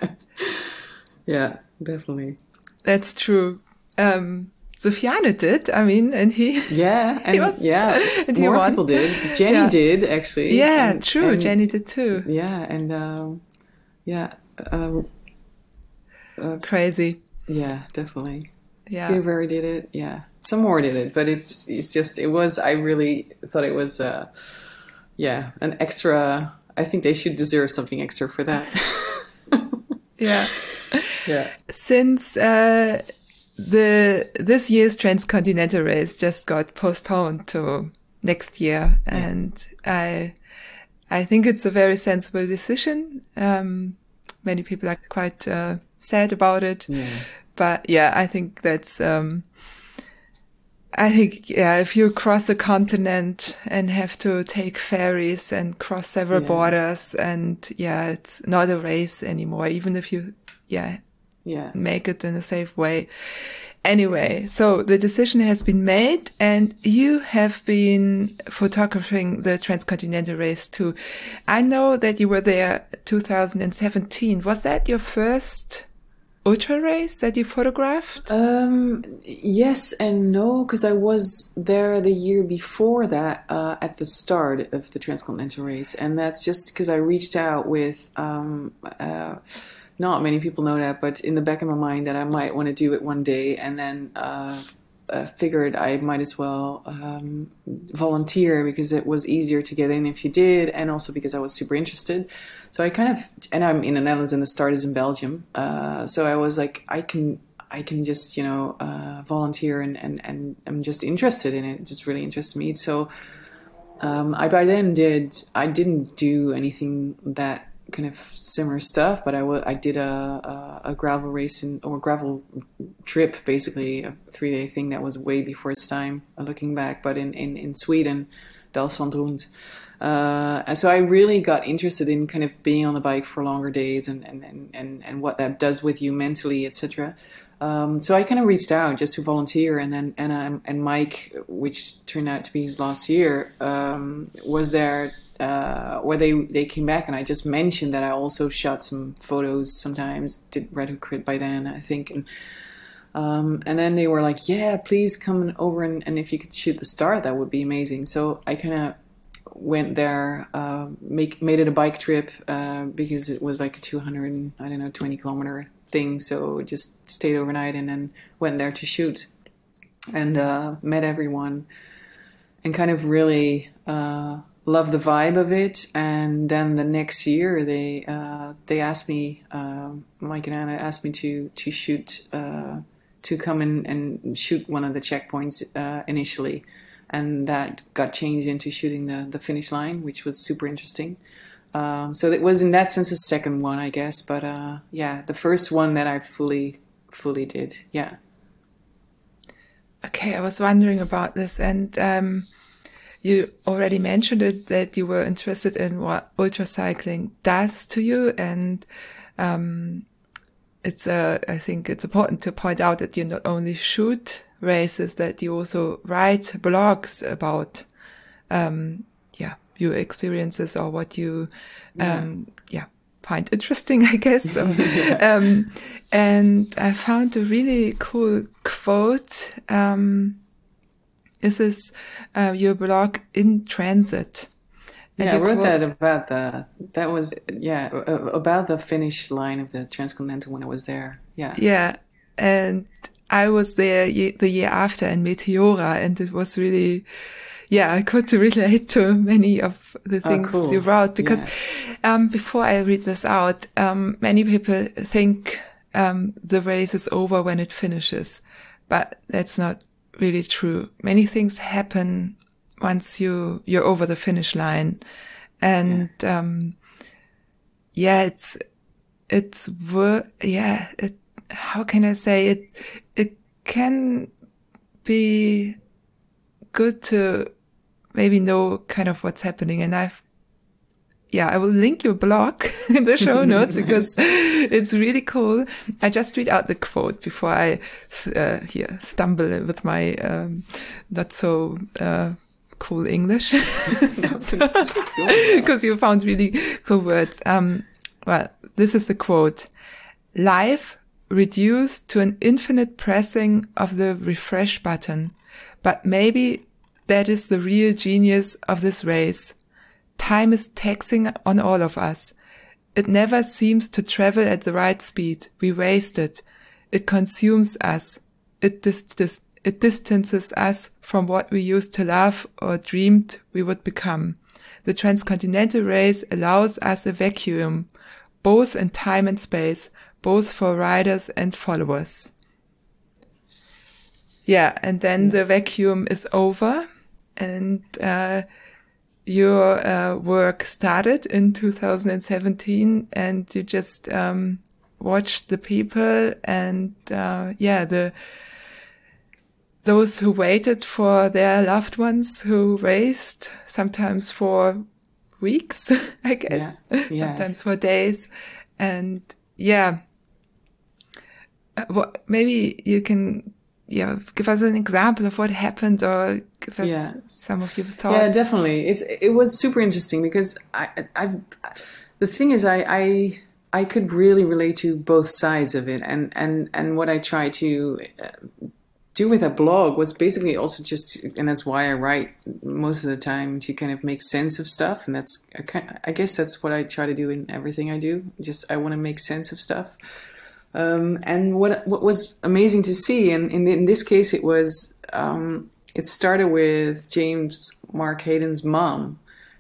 [SPEAKER 3] Yeah, definitely.
[SPEAKER 2] that's true. Um, Sofiane did, I mean, and he. [LAUGHS]
[SPEAKER 3] Yeah, [LAUGHS] and
[SPEAKER 2] was-
[SPEAKER 3] yeah, [LAUGHS]
[SPEAKER 2] and
[SPEAKER 3] more
[SPEAKER 2] won.
[SPEAKER 3] people did. Jenny
[SPEAKER 2] Yeah.
[SPEAKER 3] did actually.
[SPEAKER 2] Yeah,
[SPEAKER 3] and-
[SPEAKER 2] true.
[SPEAKER 3] and-
[SPEAKER 2] Jenny did too.
[SPEAKER 3] Yeah, and um, yeah, um,
[SPEAKER 2] Crazy.
[SPEAKER 3] yeah, definitely.
[SPEAKER 2] Yeah.
[SPEAKER 3] Very did it. Yeah, some more did it, but it's it's just it was. I really thought it was. Uh, yeah, an extra. I think they should deserve something extra for that.
[SPEAKER 2] Yeah.
[SPEAKER 3] yeah.
[SPEAKER 2] Since uh, the this year's transcontinental race just got postponed to next year, and I I think it's a very sensible decision. Um, many people are quite uh, sad about it,
[SPEAKER 3] Yeah.
[SPEAKER 2] but yeah, I think that's. Um, I think yeah, if you cross a continent and have to take ferries and cross several
[SPEAKER 3] Yeah.
[SPEAKER 2] borders, and yeah, it's not a race anymore. Even if you yeah
[SPEAKER 3] Yeah.
[SPEAKER 2] make it in a safe way. Anyway, so the decision has been made and you have been photographing the transcontinental race too. I know that you were there 2017. Was that your first ultra race that you photographed?
[SPEAKER 3] Um, yes and no, because I was there the year before that uh, at the start of the transcontinental race, and that's just because I reached out with. Um, uh, not many people know that, but in the back of my mind that I might want to do it one day, and then uh, uh, figured I might as well um, volunteer because it was easier to get in if you did, and also because I was super interested. So I kind of, and I'm in the Netherlands, and the start is in Belgium. Uh, so I was like, I can, I can just, you know, uh, volunteer, and, and and I'm just interested in it. It just really interests me. So um, I by then did, I didn't do anything that kind of similar stuff, but I did a, a, a gravel race in, or gravel trip, basically a three day thing that was way before its time, uh, looking back, but in, in, in Sweden, Dalsandrund. Uh, and so I really got interested in kind of being on the bike for longer days and, and, and, and, and what that does with you mentally, etc. Um, so I kind of reached out just to volunteer, and then and um, and Mike, which turned out to be his last year, um, was there uh, where they they came back, and I just mentioned that I also shot some photos sometimes, did Red Hook Crit by then, I think, and um, and then they were like, yeah, please come over and, and if you could shoot the star that would be amazing. So I kind of went there, uh, make made it a bike trip uh, because it was like a 200, I don't know, 20 kilometer thing. So just stayed overnight and then went there to shoot and uh, met everyone and kind of really loved the vibe of it. And then the next year, they uh, they asked me, uh, Mike and Anna asked me to to shoot uh, to come in and shoot one of the checkpoints uh, initially, and that got changed into shooting the the finish line, which was super interesting. Um, so it was in that sense a second one, I guess. But uh, yeah, the first one that I fully fully did. Yeah.
[SPEAKER 2] Okay, I was wondering about this, and um, you already mentioned it that you were interested in what ultra cycling does to you. And, um, it's, uh, I think it's important to point out that you not only shoot races, that you also write blogs about, um, yeah, your experiences or what you, um, yeah, yeah find interesting, [LAUGHS] I guess. So, [LAUGHS] um, and I found a really cool quote. Um, this is uh, your blog in transit.
[SPEAKER 3] And yeah, I wrote quote, that about the that was yeah about the finish line of the transcontinental when I was there. Yeah,
[SPEAKER 2] yeah, and I was there the year after in Meteora, and it was really yeah, I could relate to many of the oh, things oh, cool. you wrote because yeah. um, before I read this out, um, many people think um, the race is over when it finishes, but that's not really true. Many things happen once you you're over the finish line, and yeah, um, yeah it's it's yeah it how can I say it it can be good to maybe know kind of what's happening. And I've, yeah, I will link your blog [LAUGHS] in the show [LAUGHS] notes because it's really cool. I just read out the quote before I uh, here stumble with my um, not so uh, cool English [LAUGHS] because you found really cool words. Um, well, this is the quote: "Life reduced to an infinite pressing of the refresh button, but maybe that is the real genius of this race. Time is taxing on all of us. It never seems to travel at the right speed. We waste it. It consumes us. It, dis- dis- it distances us from what we used to love or dreamed we would become. The transcontinental race allows us a vacuum, both in time and space, both for riders and followers. Yeah, and then the vacuum is over and uh, your uh, work started in 2017 and you just um, watched the people and uh, yeah the those who waited for their loved ones who raced sometimes for weeks [LAUGHS] i guess yeah. Yeah. sometimes for days and yeah uh, what maybe you can yeah, give us an example of what happened or give us yeah. some of your thoughts.
[SPEAKER 3] Yeah, definitely. It's it was super interesting because I I the thing is I I I could really relate to both sides of it and and and what I try to uh, do with a blog was basically also just and that's why I write most of the time to kind of make sense of stuff and that's I guess that's what I try to do in everything I do. Just I want to make sense of stuff. Um, and what what was amazing to see, and in, in this case, it was um, it started with James Mark Hayden's mom,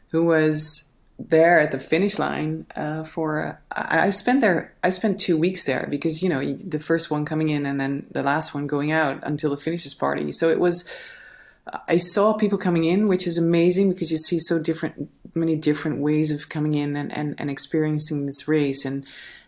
[SPEAKER 3] who was there at the finish line uh, for. I, I spent there. I spent two weeks there because you know the first one coming in and then the last one going out until the finishes party. So it was. I saw people coming in, which is amazing because you see so different, many different ways of coming in and, and, and experiencing this race. And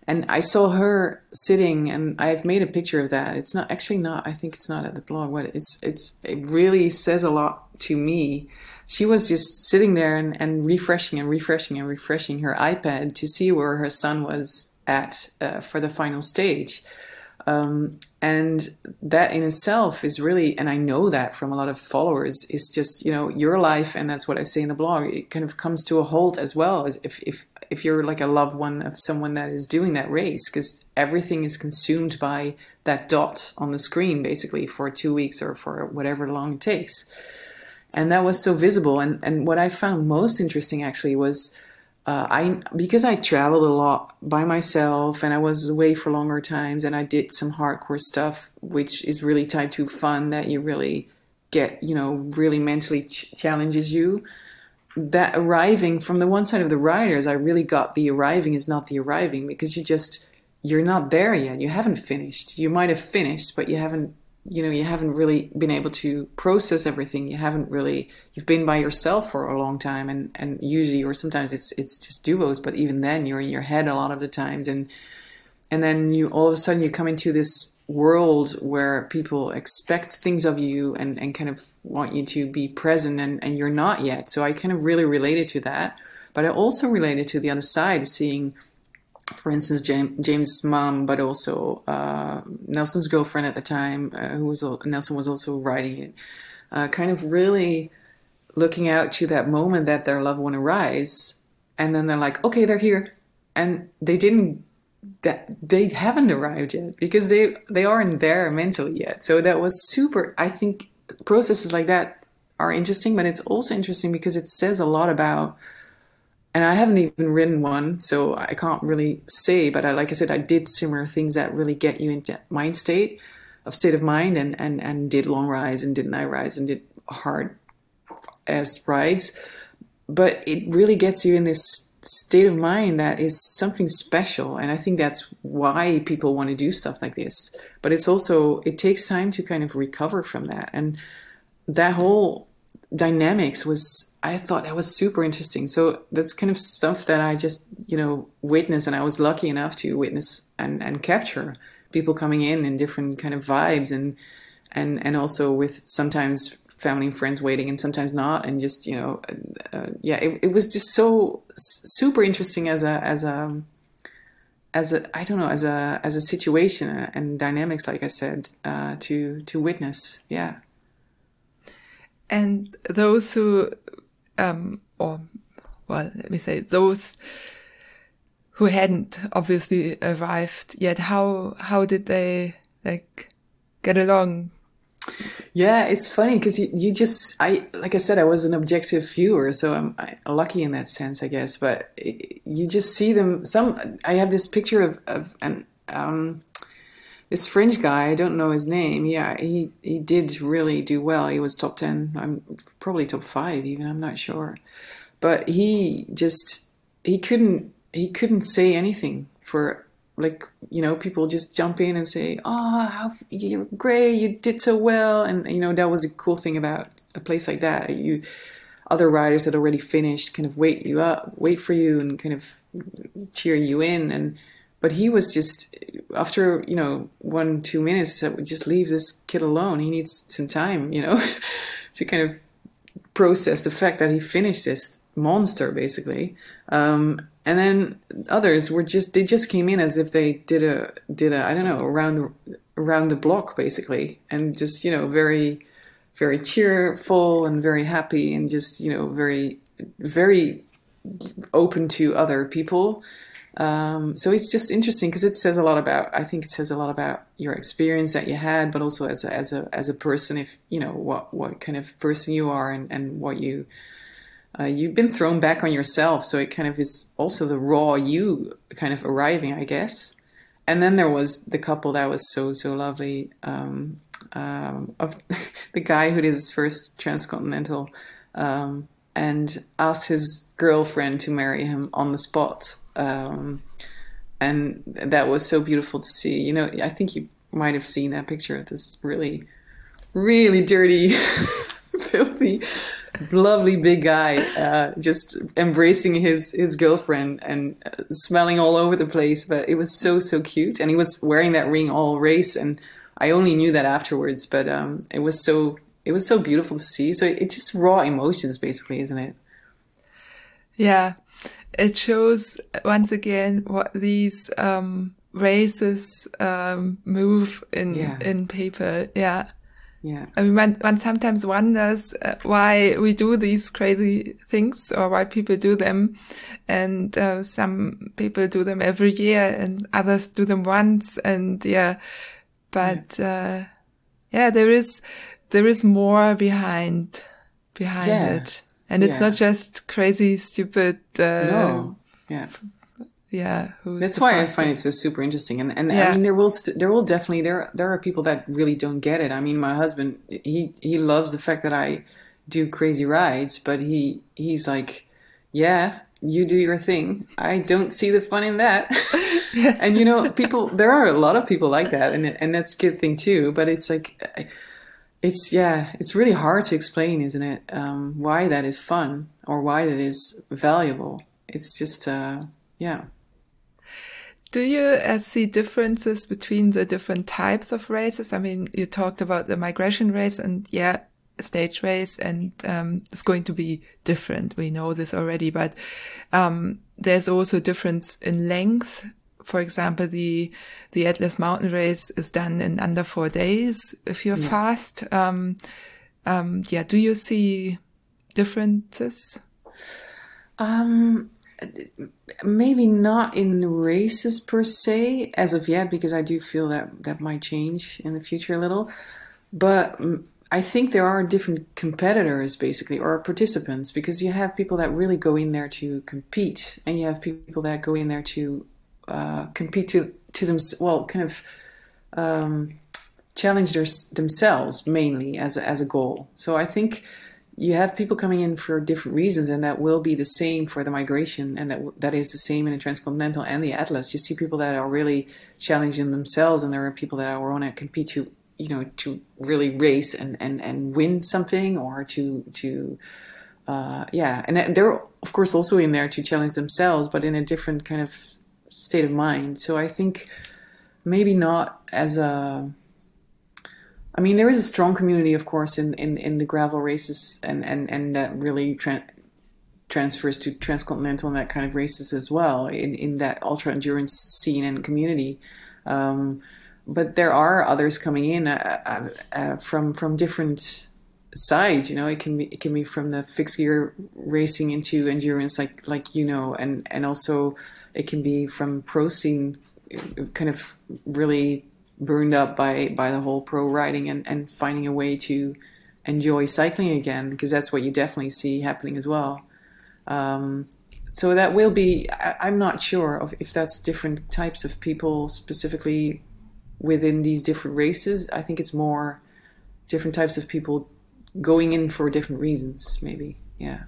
[SPEAKER 3] and I saw her sitting, and I've made a picture of that. It's not actually not. I think it's not at the blog. What it's it's it really says a lot to me. She was just sitting there and, and refreshing and refreshing and refreshing her iPad to see where her son was at uh, for the final stage. Um, and that in itself is really, and I know that from a lot of followers, is just you know your life, and that's what I say in the blog. It kind of comes to a halt as well if if if you're like a loved one of someone that is doing that race because everything is consumed by that dot on the screen basically for two weeks or for whatever long it takes. And that was so visible. And and what i found most interesting actually was uh, I because I traveled a lot by myself and I was away for longer times and I did some hardcore stuff which is really type 2 fun that you really get you know really mentally ch- challenges you that arriving from the one side of the riders, I really got the arriving is not the arriving because you just you're not there yet. You haven't finished. You might have finished, but you haven't you know you haven't really been able to process everything you haven't really you've been by yourself for a long time and and usually or sometimes it's it's just duos but even then you're in your head a lot of the times and and then you all of a sudden you come into this world where people expect things of you and, and kind of want you to be present and, and you're not yet. So I kind of really related to that. But I also related to the other side, seeing, for instance, James, mom, but also uh, Nelson's girlfriend at the time, uh, who was Nelson was also writing it, uh, kind of really looking out to that moment that their loved one arrives, and then they're like, okay, they're here, and they didn't that they haven't arrived yet because they they aren't there mentally yet. So that was super. I think processes like that are interesting, but it's also interesting because it says a lot about. And I haven't even written one, so I can't really say. But I, like I said, I did similar things that really get you into mind state, of state of mind, and and and did long rides and did night rides and did hard as rides. But it really gets you in this state of mind that is something special and i think that's why people want to do stuff like this. But it's also it takes time to kind of recover from that. And that whole dynamics was i thought that was super interesting. So that's kind of stuff that i just you know witness and i was lucky enough to witness and and capture people coming in in different kind of vibes and and and also with sometimes family and friends waiting and sometimes not and just you know uh, yeah it, it was just so super interesting as a as a as a I don't know as a as a situation and dynamics like I said uh, to to witness. Yeah.
[SPEAKER 2] And those who um or well let me say those who hadn't obviously arrived yet how how did they like get along
[SPEAKER 3] yeah, it's funny because you, you just I like I said I was an objective viewer, so I'm lucky in that sense, I guess. But you just see them. Some I have this picture of of an um, this French guy. I don't know his name. Yeah, he he did really do well. He was top ten. I'm probably top five even. I'm not sure, but he just he couldn't he couldn't say anything for like you know people just jump in and say oh how you're great you did so well and you know that was a cool thing about a place like that. You other riders that already finished kind of wait you up wait for you and kind of cheer you in and but he was just after you know one two minutes that would just leave this kid alone. He needs some time you know [LAUGHS] to kind of process the fact that he finished this monster basically. Um, and then others were just they just came in as if they did a did a I don't know around around the block basically, and just you know very very cheerful and very happy and just you know very very open to other people. Um, so it's just interesting because it says a lot about. I think it says a lot about your experience that you had, but also as a, as a as a person, if you know what what kind of person you are and and what you uh, you've been thrown back on yourself. So it kind of is also the raw you kind of arriving, I guess. And then there was the couple that was so, so lovely. Um, um, of [LAUGHS] the guy who did his first transcontinental um, and asked his girlfriend to marry him on the spot. Um, and that was so beautiful to see. You know, I think you might have seen that picture of this really, really dirty, [LAUGHS] filthy lovely big guy uh, just embracing his his girlfriend and uh, smelling all over the place but it was so so cute. And he was wearing that ring all race and i only knew that afterwards but um, it was so it was so beautiful to see. So it's just raw emotions basically isn't it?
[SPEAKER 2] Yeah. It shows once again what these um, races um, move in yeah. in paper. Yeah
[SPEAKER 3] yeah.
[SPEAKER 2] I mean, one, one sometimes wonders uh, why we do these crazy things or why people do them. And uh, some people do them every year and others do them once. And yeah, but yeah, uh, yeah there is, there is more behind, behind yeah. it. And it's yeah. not just crazy, stupid, uh,
[SPEAKER 3] no. yeah
[SPEAKER 2] yeah
[SPEAKER 3] that's why i find it so super interesting and and yeah. i mean there will st- there will definitely there there are people that really don't get it. I mean my husband he he loves the fact that i do crazy rides but he he's like yeah you do your thing. I don't see the fun in that. [LAUGHS] And you know people there are a lot of people like that and and that's a good thing too but it's like it's yeah it's really hard to explain isn't it um, why that is fun or why that is valuable. It's just uh, yeah
[SPEAKER 2] Do you uh, see differences between the different types of races? I mean, you talked about the migration race and yeah, stage race and um, it's going to be different. We know this already, but um, there's also difference in length. For example, the the Atlas Mountain Race is done in under four days if you're yeah. fast. Um, um, yeah, do you see differences?
[SPEAKER 3] Um, maybe not in races per se as of yet, because I do feel that that might change in the future a little. But I think there are different competitors, basically, or participants, because you have people that really go in there to compete, and you have people that go in there to uh, compete to to them. Well, kind of. Um, challenge their, themselves mainly as a, as a goal. So I think you have people coming in for different reasons, and that will be the same for the migration, and that that is the same in the transcontinental and the atlas. You see people that are really challenging themselves, and there are people that are want to compete to you know to really race and and and win something, or to to uh, yeah, and they're of course also in there to challenge themselves, but in a different kind of state of mind. So I think maybe not as a I mean, there is a strong community, of course, in, in, in the gravel races, and, and, and that really tra- transfers to transcontinental and that kind of races as well, in, in that ultra endurance scene and community. Um, but there are others coming in uh, uh, uh, from from different sides. You know, it can be it can be from the fixed gear racing into endurance, like like you know, and and also it can be from pro scene, kind of really burned up by by the whole pro riding and and finding a way to enjoy cycling again because that's what you definitely see happening as well. Um, so that will be. I, am not sure of if that's different types of people specifically within these different races. I think it's more different types of people going in for different reasons. Maybe, yeah.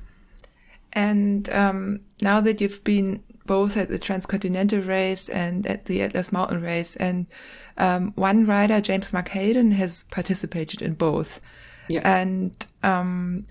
[SPEAKER 2] And um, now that you've been both at the Transcontinental race and at the Atlas Mountain race, and um, one rider, James Hayden, has participated in both. Yeah. And um,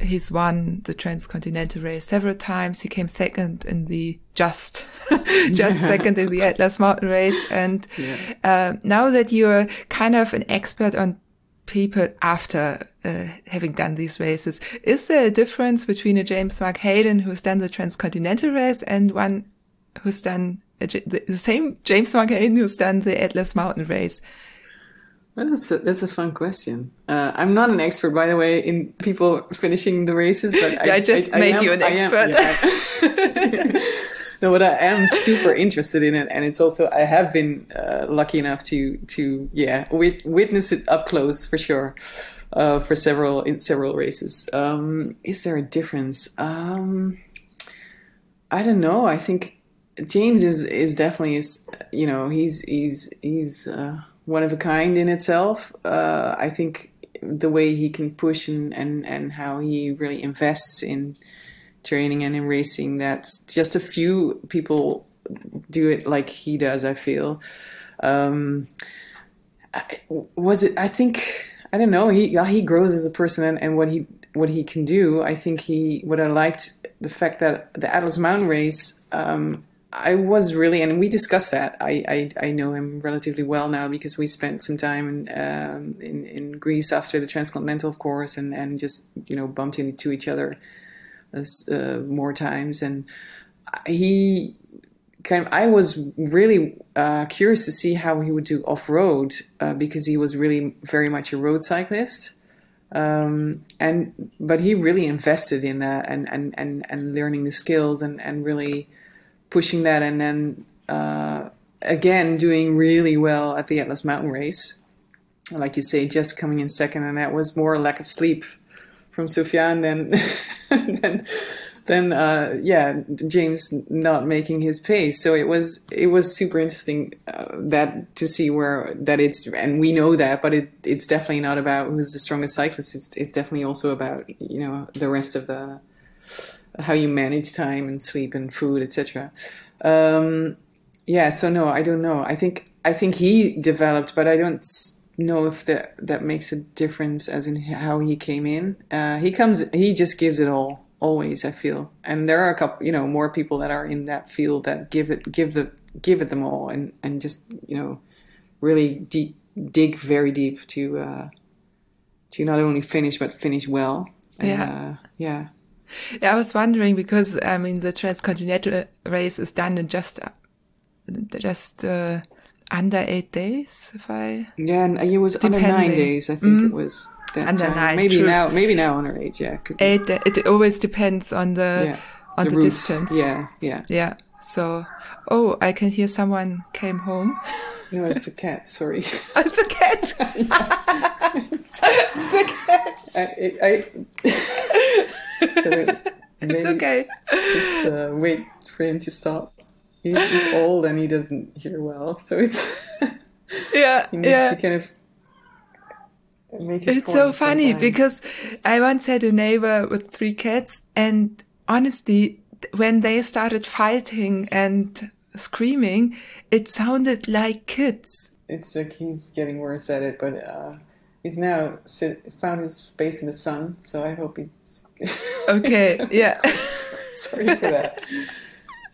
[SPEAKER 2] he's won the transcontinental race several times. He came second in the just, [LAUGHS] just second in the Atlas Mountain race. And yeah. uh, now that you're kind of an expert on people after uh, having done these races, is there a difference between a James Mark Hayden who's done the transcontinental race and one who's done the same James Mark Hayden who's done the Atlas Mountain Race?
[SPEAKER 3] Well, that's a, that's a fun question. Uh, I'm not an expert, by the way, in people finishing the races, but
[SPEAKER 2] yeah, [LAUGHS] I, I, just I, made I am, you an expert.
[SPEAKER 3] Am, yeah. [LAUGHS] no, but I am super interested in it, and it's also I have been uh, lucky enough to to yeah wit- witness it up close for sure. Uh, for several in several races, um, is there a difference? Um, I don't know. I think James is is definitely is you know he's he's he's uh, one of a kind in itself. Uh, I think the way he can push and, and and how he really invests in training and in racing that's just a few people do it like he does. I feel. Um, was it? I think I don't know. He he grows as a person and, and what he what he can do. I think he what I liked the fact that the Atlas Mountain Race. Um, I was really, and we discussed that. I, I, I know him relatively well now because we spent some time in, um, in, in Greece after the transcontinental, of course, and, and just you know bumped into each other uh, more times. And he kind of, I was really uh, curious to see how he would do off road uh, because he was really very much a road cyclist. Um, and but he really invested in that and and and, and learning the skills and and really pushing that and then uh, again doing really well at the Atlas Mountain Race. Like you say, just coming in second, and that was more lack of sleep from Sofiane than [LAUGHS] than than uh, yeah James not making his pace. So it was it was super interesting uh, that to see where that it's and we know that, but it it's definitely not about who's the strongest cyclist. It's it's definitely also about you know the rest of the how you manage time and sleep and food, etc. Um, yeah, so no, I don't know. I think I think he developed, but I don't know if that that makes a difference as in how he came in. Uh, he comes, he just gives it all always. I feel, and there are a couple, you know, more people that are in that field that give it give the give it them all and and just you know really deep dig very deep to uh, to not only finish but finish well. And,
[SPEAKER 2] Yeah.
[SPEAKER 3] uh, yeah. [LAUGHS]
[SPEAKER 2] Yeah, I was wondering because I mean the transcontinental race is done in just uh, just uh, under eight days, if I
[SPEAKER 3] Yeah, and it was under nine days. I think it was that
[SPEAKER 2] Under
[SPEAKER 3] time.
[SPEAKER 2] nine,
[SPEAKER 3] maybe
[SPEAKER 2] true.
[SPEAKER 3] now, maybe now under eight. Yeah,
[SPEAKER 2] eight. It always depends on the
[SPEAKER 3] yeah,
[SPEAKER 2] on the,
[SPEAKER 3] routes.
[SPEAKER 2] distance.
[SPEAKER 3] Yeah, yeah.
[SPEAKER 2] Yeah. So, oh, I can hear someone came home.
[SPEAKER 3] No, it's a cat. Sorry, [LAUGHS]
[SPEAKER 2] Oh, it's a cat. [LAUGHS] [LAUGHS] it's a cat.
[SPEAKER 3] I, it, I so
[SPEAKER 2] It's okay.
[SPEAKER 3] just uh, wait for him to stop. He's, he's old and he doesn't hear well, so it's
[SPEAKER 2] Yeah.
[SPEAKER 3] he needs
[SPEAKER 2] Yeah.
[SPEAKER 3] to kind of make
[SPEAKER 2] It's so funny
[SPEAKER 3] sometimes.
[SPEAKER 2] because I once had a neighbor with three cats, and honestly, when they started fighting and screaming, it sounded like kids.
[SPEAKER 3] it's like he's getting worse at it, but uh, he's now sit, found his space in the sun. So I hope he's [LAUGHS]
[SPEAKER 2] Okay, yeah. [LAUGHS]
[SPEAKER 3] Sorry for that.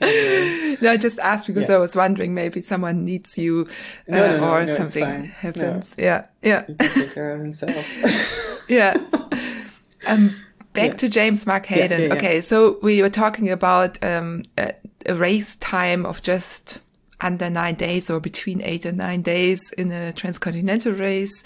[SPEAKER 3] Anyway,
[SPEAKER 2] No, I just asked because
[SPEAKER 3] Yeah.
[SPEAKER 2] I was wondering maybe someone needs you uh,
[SPEAKER 3] No, no, no,
[SPEAKER 2] or something happens. Yeah, yeah,
[SPEAKER 3] he can take care of himself. [LAUGHS]
[SPEAKER 2] yeah. Um, back
[SPEAKER 3] Yeah.
[SPEAKER 2] to James Mark Hayden.
[SPEAKER 3] yeah.
[SPEAKER 2] Okay, so we were talking about um, a, a race time of just under nine days or between eight and nine days in a transcontinental race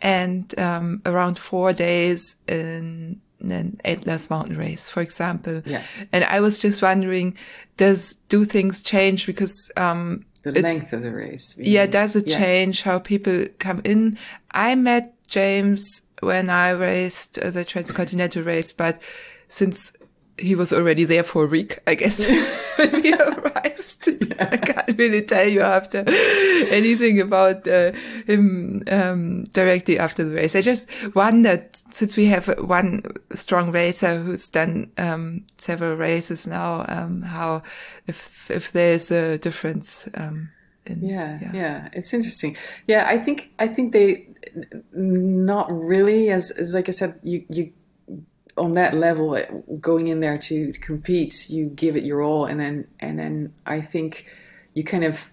[SPEAKER 2] and um, around four days in an Atlas mountain race, for example.
[SPEAKER 3] Yeah.
[SPEAKER 2] And I was just wondering, does do things change because um,
[SPEAKER 3] The length of the race.
[SPEAKER 2] yeah, does it
[SPEAKER 3] Yeah.
[SPEAKER 2] change how people come in? I met James when I raced the transcontinental race, but since he was already there for a week, I guess, [LAUGHS] when we [LAUGHS] arrived, I can't really tell you after anything about uh, him um, directly after the race. I just wondered, since we have one strong racer who's done um, several races now, um, how if if there's a difference. Um, in,
[SPEAKER 3] Yeah, yeah, it's interesting. Yeah, I think I think they not really as as like I said, you you on that level going in there to compete, you give it your all, and then and then I think you kind of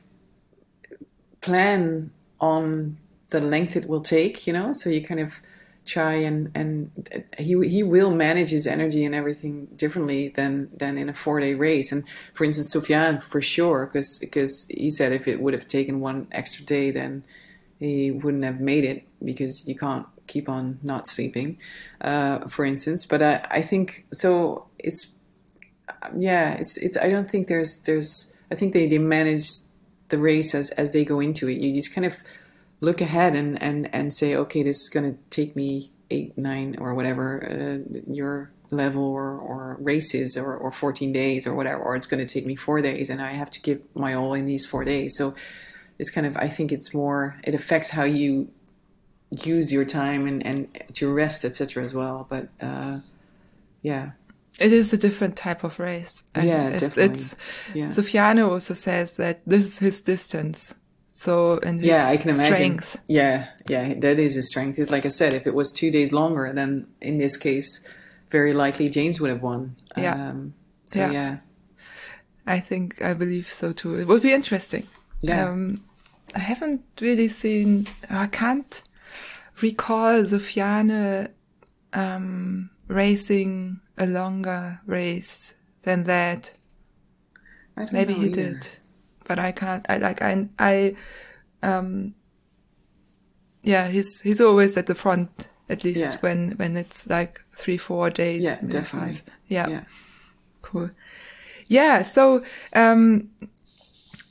[SPEAKER 3] plan on the length it will take, you know. So you kind of try and and he he will manage his energy and everything differently than than in a four day race. And for instance, Sofiane for sure, because because he said if it would have taken one extra day, then he wouldn't have made it because you can't keep on not sleeping, uh, for instance. But I I think so. It's yeah. It's it's. I don't think there's there's. I think they they manage the race as as they go into it. You just kind of look ahead and and and say okay this is going to take me eight nine or whatever uh, your level or or races or or 14 days or whatever or it's going to take me four days and i have to give my all in these four days so it's kind of i think it's more it affects how you use your time and and to rest etc as well but uh yeah
[SPEAKER 2] It is a different type of race. And
[SPEAKER 3] Yeah,
[SPEAKER 2] it's,
[SPEAKER 3] definitely.
[SPEAKER 2] It's,
[SPEAKER 3] Yeah.
[SPEAKER 2] Sofiane also says that this is his distance. So, and his
[SPEAKER 3] yeah i can imagine
[SPEAKER 2] strength.
[SPEAKER 3] yeah yeah that is a strength like i said if it was two days longer then in this case very likely james would have won
[SPEAKER 2] Yeah.
[SPEAKER 3] um so
[SPEAKER 2] Yeah.
[SPEAKER 3] yeah
[SPEAKER 2] I think, I believe so too. It would be interesting.
[SPEAKER 3] Yeah.
[SPEAKER 2] Um, I haven't really seen, I can't recall Sofiane um, racing a longer race than that. Maybe he
[SPEAKER 3] either.
[SPEAKER 2] did, but I can't. I like I I um yeah. He's he's always at the front at least
[SPEAKER 3] Yeah.
[SPEAKER 2] when when it's like three four days.
[SPEAKER 3] Yeah,
[SPEAKER 2] maybe
[SPEAKER 3] definitely.
[SPEAKER 2] Five. Yeah,
[SPEAKER 3] yeah
[SPEAKER 2] cool. Yeah. So um,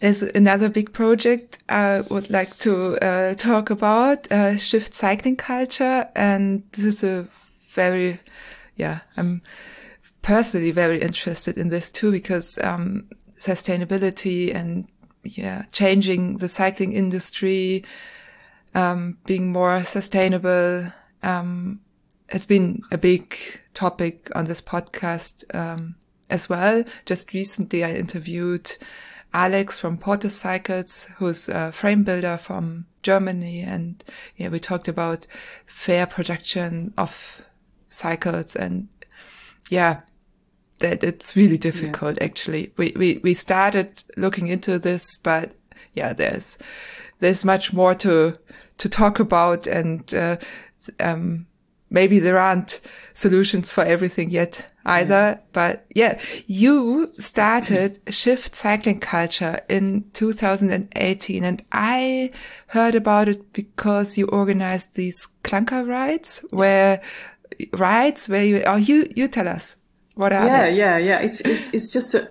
[SPEAKER 2] there's another big project I would like to uh, talk about. Uh, shift cycling culture, and this is a very yeah. I'm personally very interested in this too because um, sustainability and yeah, changing the cycling industry, um, being more sustainable, um, has been a big topic on this podcast um, as well. Just recently, I interviewed Alex from Porter Cycles, who's a frame builder from Germany, and yeah, we talked about fair production of cycles and yeah, that it's really difficult. Yeah. Actually, we, we we started looking into this, but yeah, there's there's much more to to talk about, and uh, um, maybe there aren't solutions for everything yet either. Yeah. But yeah, you started Shift Cycling Culture in 2018 and I heard about it because you organized these clunker rides where rides where you, oh, you, you tell us. What are
[SPEAKER 3] yeah,
[SPEAKER 2] they?
[SPEAKER 3] yeah, yeah. It's it's it's just a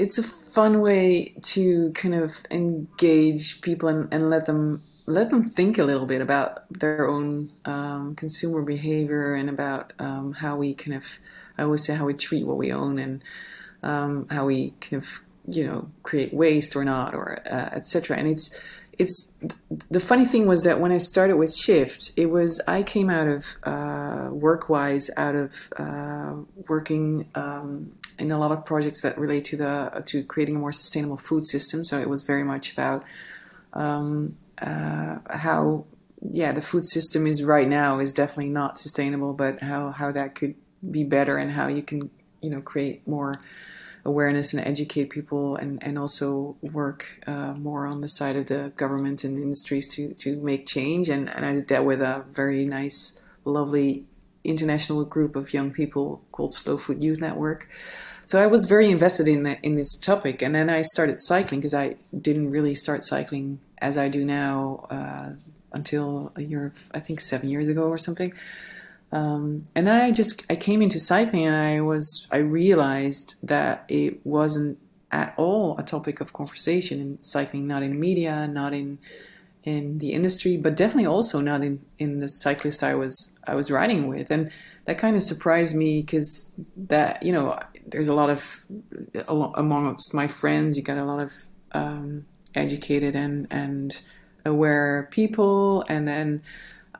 [SPEAKER 3] it's a fun way to kind of engage people and, and let them let them think a little bit about their own um, consumer behavior and about um, how we kind of, I always say how we treat what we own and um, how we kind of, you know, create waste or not or uh, etc. And it's it's the funny thing was that when I started with Shift, it was I came out of uh, work-wise out of uh, working um, in a lot of projects that relate to the to creating a more sustainable food system. So it was very much about um, uh, how yeah the food system is right now is definitely not sustainable, but how how that could be better and how you can you know create more awareness and educate people and, and also work uh, more on the side of the government and industries to, to make change. And, and I did that with a very nice, lovely international group of young people called Slow Food Youth Network. So I was very invested in in this topic, and then I started cycling because I didn't really start cycling as I do now uh, until a year, of, I think seven years ago or something. Um, and then I just I came into cycling and I was I realized that it wasn't at all a topic of conversation in cycling, not in media, not in in the industry, but definitely also not in, in the cyclist I was I was riding with, and that kind of surprised me because that you know there's a lot of amongst my friends you got a lot of um, educated and and aware people, and then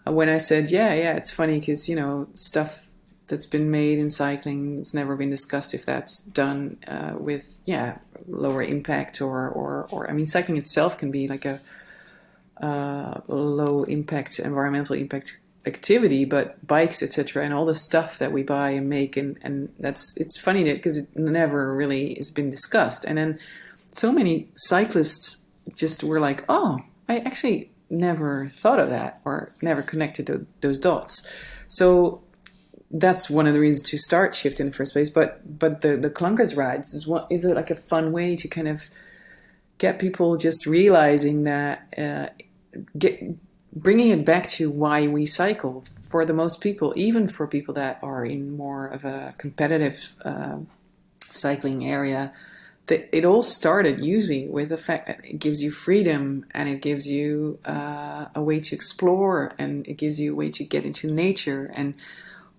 [SPEAKER 3] when I said, yeah, yeah, it's funny because, you know, stuff that's been made in cycling, it's never been discussed if that's done uh, with, yeah, lower impact or, or, or, I mean, cycling itself can be like a uh, low impact, environmental impact activity, but bikes, etc., and all the stuff that we buy and make, and, and that's, it's funny that because it never really has been discussed. And then so many cyclists just were like, oh, I actually never thought of that or never connected to those dots. So that's one of the reasons to start shift in the first place. But but the the clunkers rides is what is it like a fun way to kind of get people just realizing that uh, get bringing it back to why we cycle for the most people, even for people that are in more of a competitive uh, cycling area it all started usually with the fact that it gives you freedom and it gives you uh, a way to explore and it gives you a way to get into nature and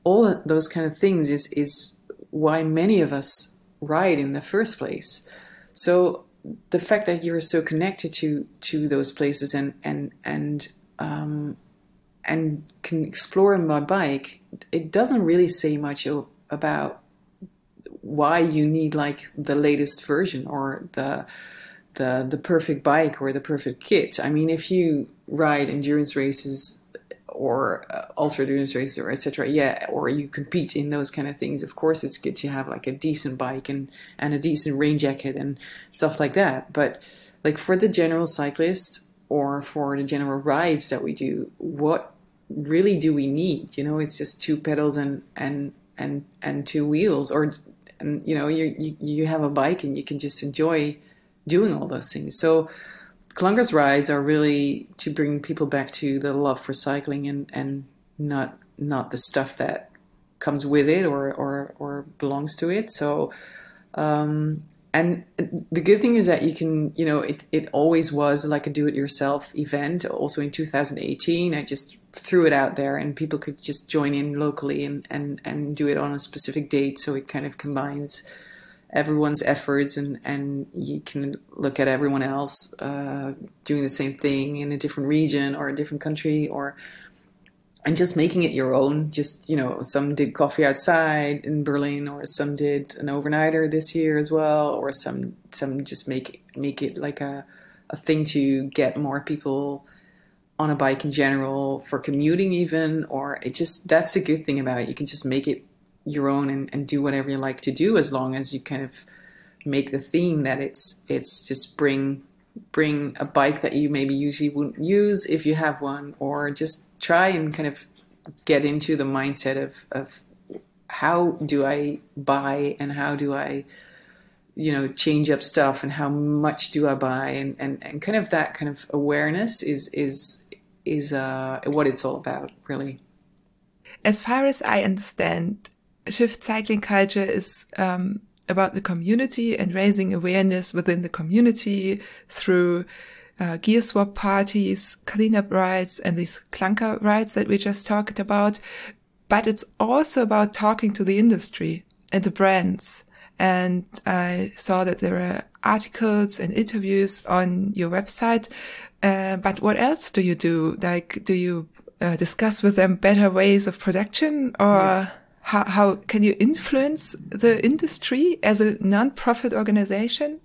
[SPEAKER 3] all those kind of things is is why many of us ride in the first place. So the fact that you're so connected to to those places and and and um, and can explore by bike, it doesn't really say much about why you need like the latest version or the the the perfect bike or the perfect kit. I mean, if you ride endurance races or uh, ultra endurance races or etc. Yeah, or you compete in those kind of things. Of course, it's good to have like a decent bike and and a decent rain jacket and stuff like that. But like for the general cyclist or for the general rides that we do, what really do we need? You know, it's just two pedals and and and and two wheels or and you know you, you you have a bike and you can just enjoy doing all those things. So Clunkers rides are really to bring people back to the love for cycling and and not not the stuff that comes with it or or or belongs to it. So um, and the good thing is that you can you know it, it always was like a do-it-yourself event. Also in 2018 i just threw it out there and people could just join in locally and and and do it on a specific date. So it kind of combines everyone's efforts and and you can look at everyone else uh, doing the same thing in a different region or a different country or and just making it your own. Just you know, some did coffee outside in Berlin, or some did an overnighter this year as well, or some some just make make it like a a thing to get more people on a bike in general for commuting even or it just that's a good thing about it you can just make it your own and, and do whatever you like to do as long as you kind of make the theme that it's it's just bring bring a bike that you maybe usually wouldn't use if you have one or just try and kind of get into the mindset of of how do I buy and how do I you know change up stuff and how much do I buy? And and, and kind of that kind of awareness is is is uh, what it's all about really.
[SPEAKER 2] As far as I understand shift cycling culture is um, about the community and raising awareness within the community through uh, gear swap parties, cleanup rides, and these clunker rides that we just talked about. But it's also about talking to the industry and the brands. And I saw that there are articles and interviews on your website. Uh, but what else do you do? Like, do you uh, discuss with them better ways of production or? Yeah how, how can you influence the industry as a non-profit organization?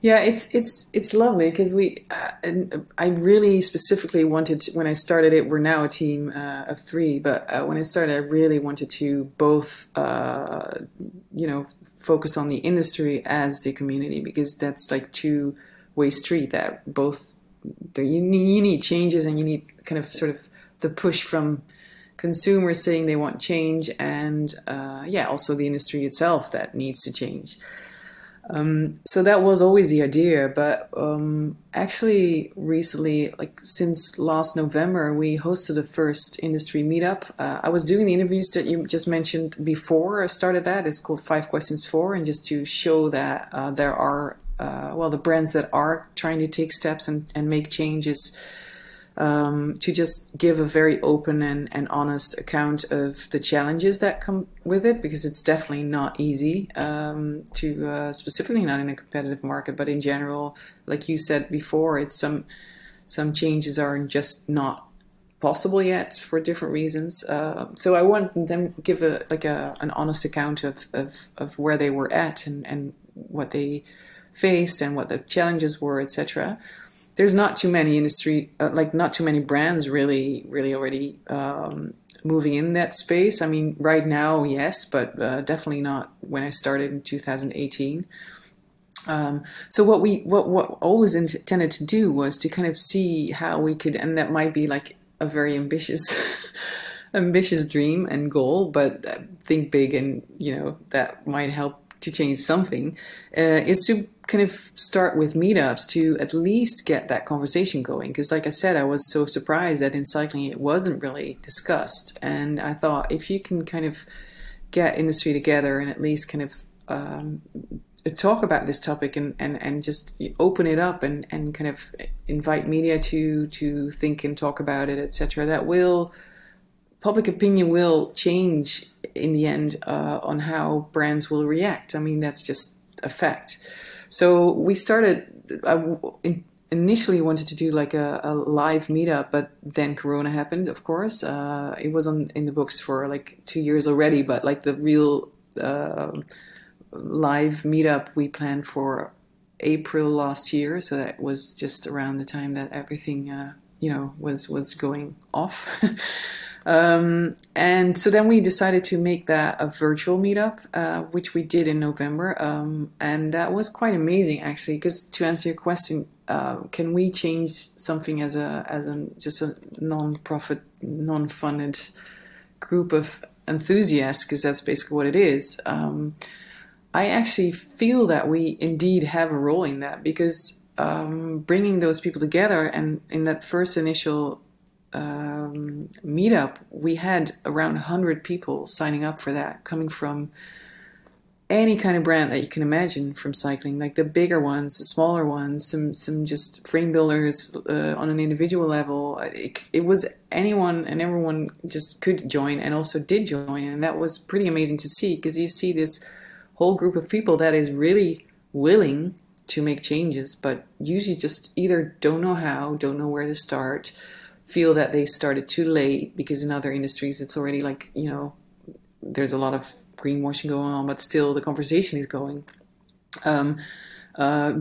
[SPEAKER 3] Yeah, it's it's it's lovely because we uh, and I really specifically wanted to, when I started it. We're now a team uh, of three, but uh, when I started, I really wanted to both uh, you know focus on the industry as the community because that's like two way street that both you need, you need changes and you need kind of sort of the push from consumers saying they want change, and uh, yeah, also the industry itself that needs to change. Um, so that was always the idea, but um, actually, recently, like since last November, we hosted the first industry meetup. Uh, I was doing the interviews that you just mentioned before I started that. It's called Five Questions For, and just to show that uh, there are, uh, well, the brands that are trying to take steps and, and make changes um, to just give a very open and, and honest account of the challenges that come with it because it's definitely not easy um, to uh, specifically not in a competitive market but in general like you said before it's some some changes are just not possible yet for different reasons. Uh, so I want them give a like a an honest account of, of, of where they were at and, and what they faced and what the challenges were etc there's not too many industry uh, like not too many brands really really already um, moving in that space. I mean right now yes but uh, definitely not when i started in 2018 um, so what we what what always intended to do was to kind of see how we could and that might be like a very ambitious [LAUGHS] ambitious dream and goal but uh, think big and you know that might help to change something uh, is to kind of start with meetups to at least get that conversation going. Because, like I said, I was so surprised that in cycling it wasn't really discussed. And I thought if you can kind of get industry together and at least kind of um, talk about this topic and, and, and just open it up and, and kind of invite media to to think and talk about it, etc. That will public opinion will change in the end uh, on how brands will react. I mean, that's just a fact. So we started. I initially wanted to do like a, a, live meetup, but then Corona happened. Of course, uh, it was on in the books for like two years already. But like the real uh, live meetup we planned for April last year, so that was just around the time that everything uh, you know was was going off. [LAUGHS] Um, and so then we decided to make that a virtual meetup, uh, which we did in November. Um, and that was quite amazing, actually, because to answer your question, uh, can we change something as a as a just a non-profit, non-funded group of enthusiasts? Because that's basically what it is. Um, I actually feel that we indeed have a role in that because um, bringing those people together and in that first initial um, meetup, we had around 100 people signing up for that, coming from any kind of brand that you can imagine from cycling, like the bigger ones, the smaller ones, some some just frame builders uh, on an individual level. It, it, was anyone and everyone just could join and also did join, and that was pretty amazing to see because you see this whole group of people that is really willing to make changes, but usually just either don't know how, don't know where to start feel that they started too late because in other industries it's already like you know there's a lot of greenwashing going on but still the conversation is going um, uh,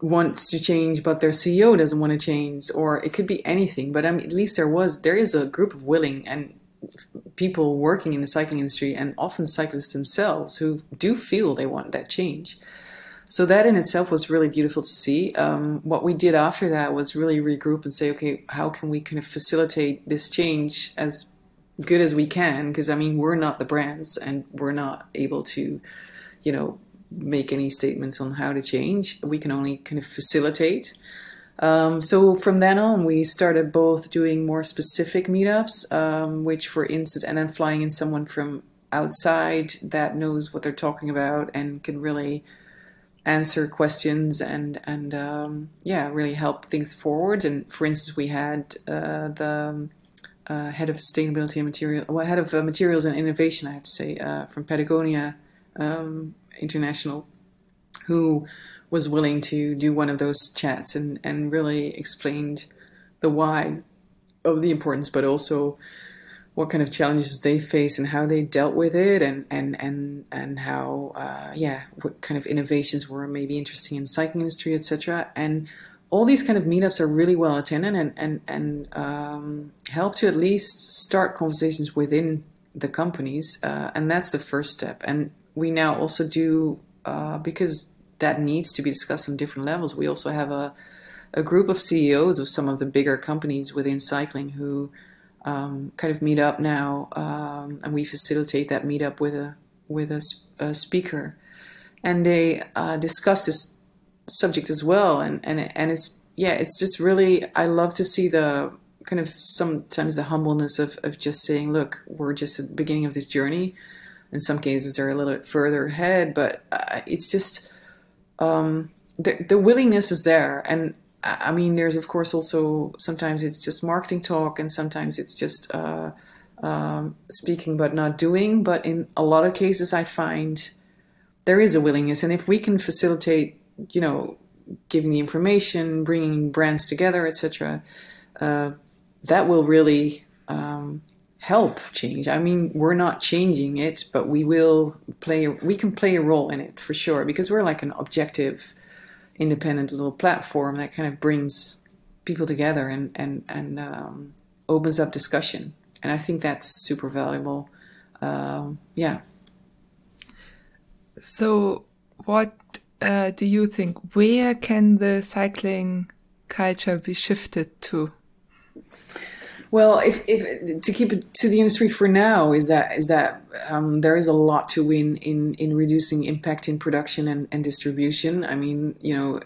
[SPEAKER 3] wants to change but their ceo doesn't want to change or it could be anything but I mean, at least there was there is a group of willing and people working in the cycling industry and often cyclists themselves who do feel they want that change. So that in itself was really beautiful to see. Um, what we did after that was really regroup and say, okay, how can we kind of facilitate this change as good as we can? Because I mean, we're not the brands, and we're not able to, you know, make any statements on how to change. We can only kind of facilitate. Um, so from then on, we started both doing more specific meetups, um, which, for instance, and then flying in someone from outside that knows what they're talking about and can really answer questions and and um, yeah, really help things forward. And for instance, we had uh, the uh, head of sustainability and material, well, head of uh, materials and innovation, I have to say, uh, from Patagonia um, International, who was willing to do one of those chats and, and really explained the why of the importance, but also what kind of challenges they face and how they dealt with it, and and and and how uh, yeah, what kind of innovations were maybe interesting in cycling industry, etc. And all these kind of meetups are really well attended and and and um, help to at least start conversations within the companies, uh, and that's the first step. And we now also do uh, because that needs to be discussed on different levels. We also have a, a group of CEOs of some of the bigger companies within cycling who um, kind of meet up now, um, and we facilitate that meetup with a with a, a speaker, and they uh, discuss this subject as well. And and and it's yeah, it's just really I love to see the kind of sometimes the humbleness of of just saying, look, we're just at the beginning of this journey. In some cases, they're a little bit further ahead, but uh, it's just um, the, the willingness is there. And I mean, there's of course also sometimes it's just marketing talk, and sometimes it's just uh, um, speaking but not doing. But in a lot of cases, I find there is a willingness, and if we can facilitate, you know, giving the information, bringing brands together, etc., uh, that will really um, help change. I mean, we're not changing it, but we will play. We can play a role in it for sure because we're like an objective, independent little platform that kind of brings people together and and and um, opens up discussion. And I think that's super valuable. Um, yeah.
[SPEAKER 2] So, what uh, do you think? Where can the cycling culture be shifted to?
[SPEAKER 3] Well, if, if to keep it to the industry for now is that is that um, there is a lot to win in in reducing impact in production and, and distribution. I mean, you know,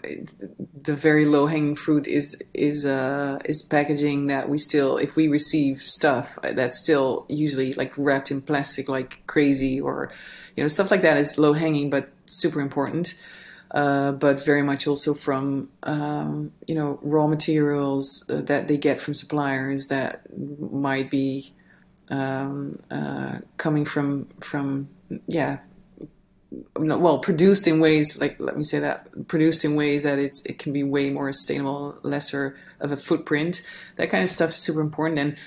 [SPEAKER 3] the very low hanging fruit is is uh, is packaging that we still, if we receive stuff that's still usually like wrapped in plastic like crazy, or you know, stuff like that is low hanging but super important. Uh, but very much also from um, you know raw materials uh, that they get from suppliers that might be um, uh, coming from from yeah well produced in ways like let me say that produced in ways that it's it can be way more sustainable lesser of a footprint. That kind of stuff is super important. And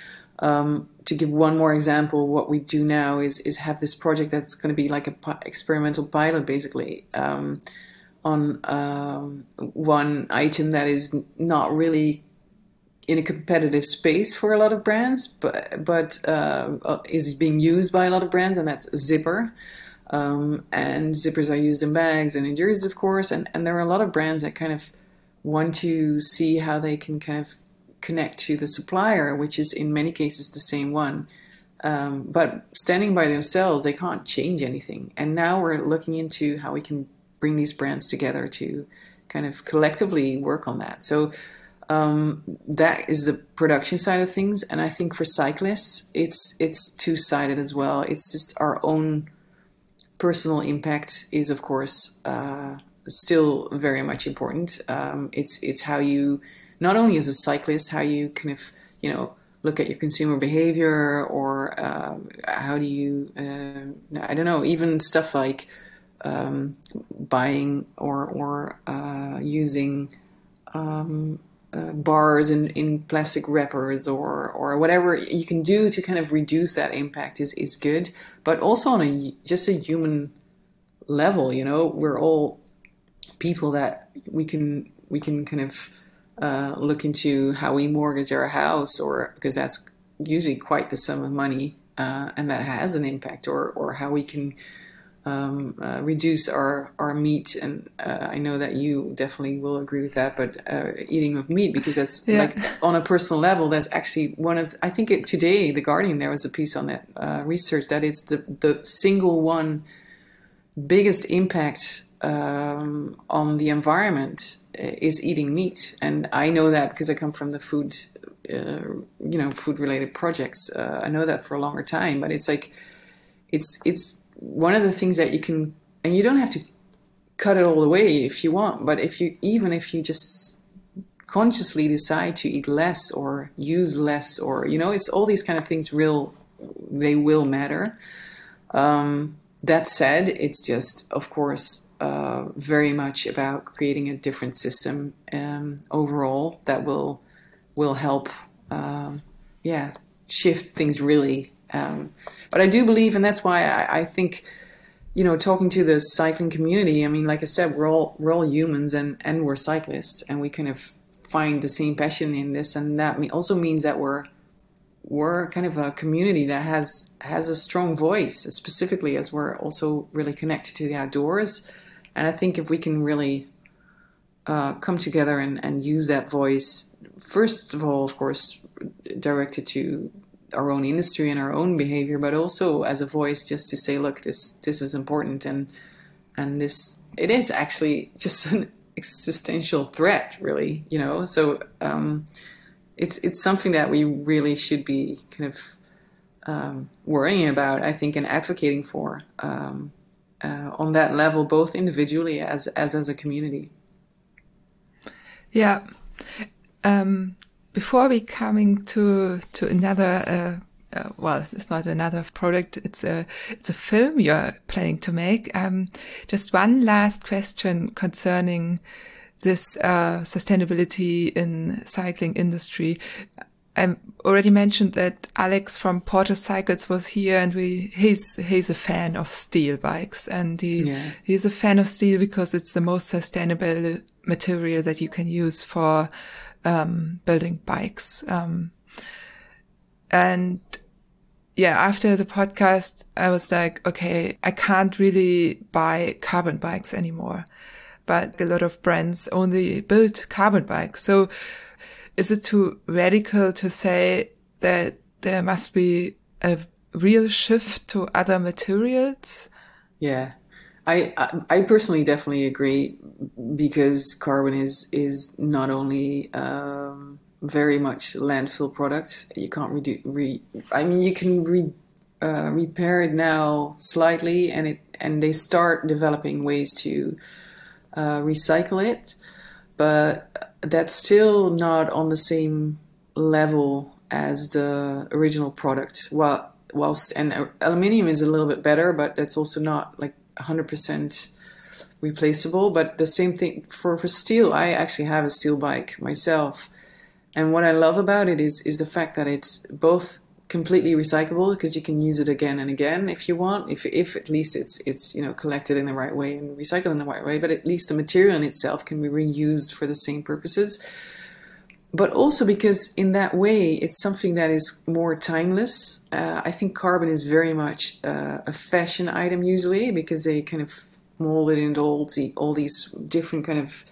[SPEAKER 3] um, to give one more example, what we do now is is have this project that's going to be like a experimental pilot, basically, um, on um, one item that is not really in a competitive space for a lot of brands, but but uh, uh, is being used by a lot of brands, and that's zipper. Um, and zippers are used in bags and in jerseys, of course. And and there are a lot of brands that kind of want to see how they can kind of connect to the supplier, which is in many cases the same one. Um, but standing by themselves, they can't change anything. And now we're looking into how we can bring these brands together to kind of collectively work on that. So um, that is the production side of things, and I think for cyclists, it's it's two sided as well. It's just our own personal impact is, of course, uh, still very much important. Um, it's it's how you not only as a cyclist, how you kind of you know look at your consumer behavior, or uh, how do you uh, I don't know even stuff like um, buying or or uh, using um, uh, bars in, in plastic wrappers or or whatever you can do to kind of reduce that impact is is good. But also on a just a human level, you know, we're all people that we can we can kind of uh, look into how we mortgage our house or because that's usually quite the sum of money, uh, and that has an impact, or or how we can um, uh, reduce our our meat. And uh, I know that you definitely will agree with that, but uh, eating of meat because that's
[SPEAKER 2] Yeah.
[SPEAKER 3] like on a personal level, that's actually one of I think it, today the Guardian there was a piece on that uh, research that it's the the single one biggest impact um, on the environment uh, is eating meat, and I know that because I come from the food, uh, you know, food related projects. Uh, I know that for a longer time, but it's like it's it's one of the things that you can, and you don't have to cut it all away if you want, but if you even if you just consciously decide to eat less or use less or you know it's all these kind of things real they will matter um, that said, it's just, of course, uh, very much about creating a different system um, overall that will will help, um, yeah, shift things really. Um, but I do believe, and that's why I, I think, you know, talking to the cycling community. I mean, like I said, we're all we're all humans, and and we're cyclists, and we kind of find the same passion in this, and that also means that we're we're kind of a community that has has a strong voice, specifically as we're also really connected to the outdoors. And I think if we can really uh, come together and, and use that voice, first of all, of course, directed to our own industry and our own behavior, but also as a voice just to say, look, this this is important and and this it is actually [LAUGHS] just an existential threat, really, you know. So. Um, it's it's something that we really should be kind of um, worrying about, I think, and advocating for um, uh, on that level, both individually as as as a community.
[SPEAKER 2] Yeah. Um, before we coming to to another, uh, uh, well, it's not another product. It's a it's a film you're planning to make. Um, just one last question concerning this uh, sustainability in cycling industry. I already mentioned that Alex from Porter Cycles was here, and we he's he's a fan of steel bikes, and he
[SPEAKER 3] Yeah.
[SPEAKER 2] he's a fan of steel because it's the most sustainable material that you can use for um, building bikes. Um, and yeah, after the podcast, I was like, okay, I can't really buy carbon bikes anymore, but a lot of brands only build carbon bikes. So is it too radical to say that there must be a real shift to other materials?
[SPEAKER 3] Yeah, I I, I personally definitely agree because carbon is is not only um, very much landfill product. You can't redo re. I mean, you can re, uh, repair it now slightly, and it and they start developing ways to uh, recycle it, but that's still not on the same level as the original product. Well, whilst and uh, aluminium is a little bit better, but that's also not like 100% replaceable. But the same thing for, for steel. I actually have a steel bike myself, and what I love about it is is the fact that it's both completely recyclable because you can use it again and again if you want if, if at least it's it's you know collected in the right way and recycled in the right way but at least the material in itself can be reused for the same purposes but also because in that way it's something that is more timeless uh, i think carbon is very much uh, a fashion item usually because they kind of mold it into all, the, all these different kind of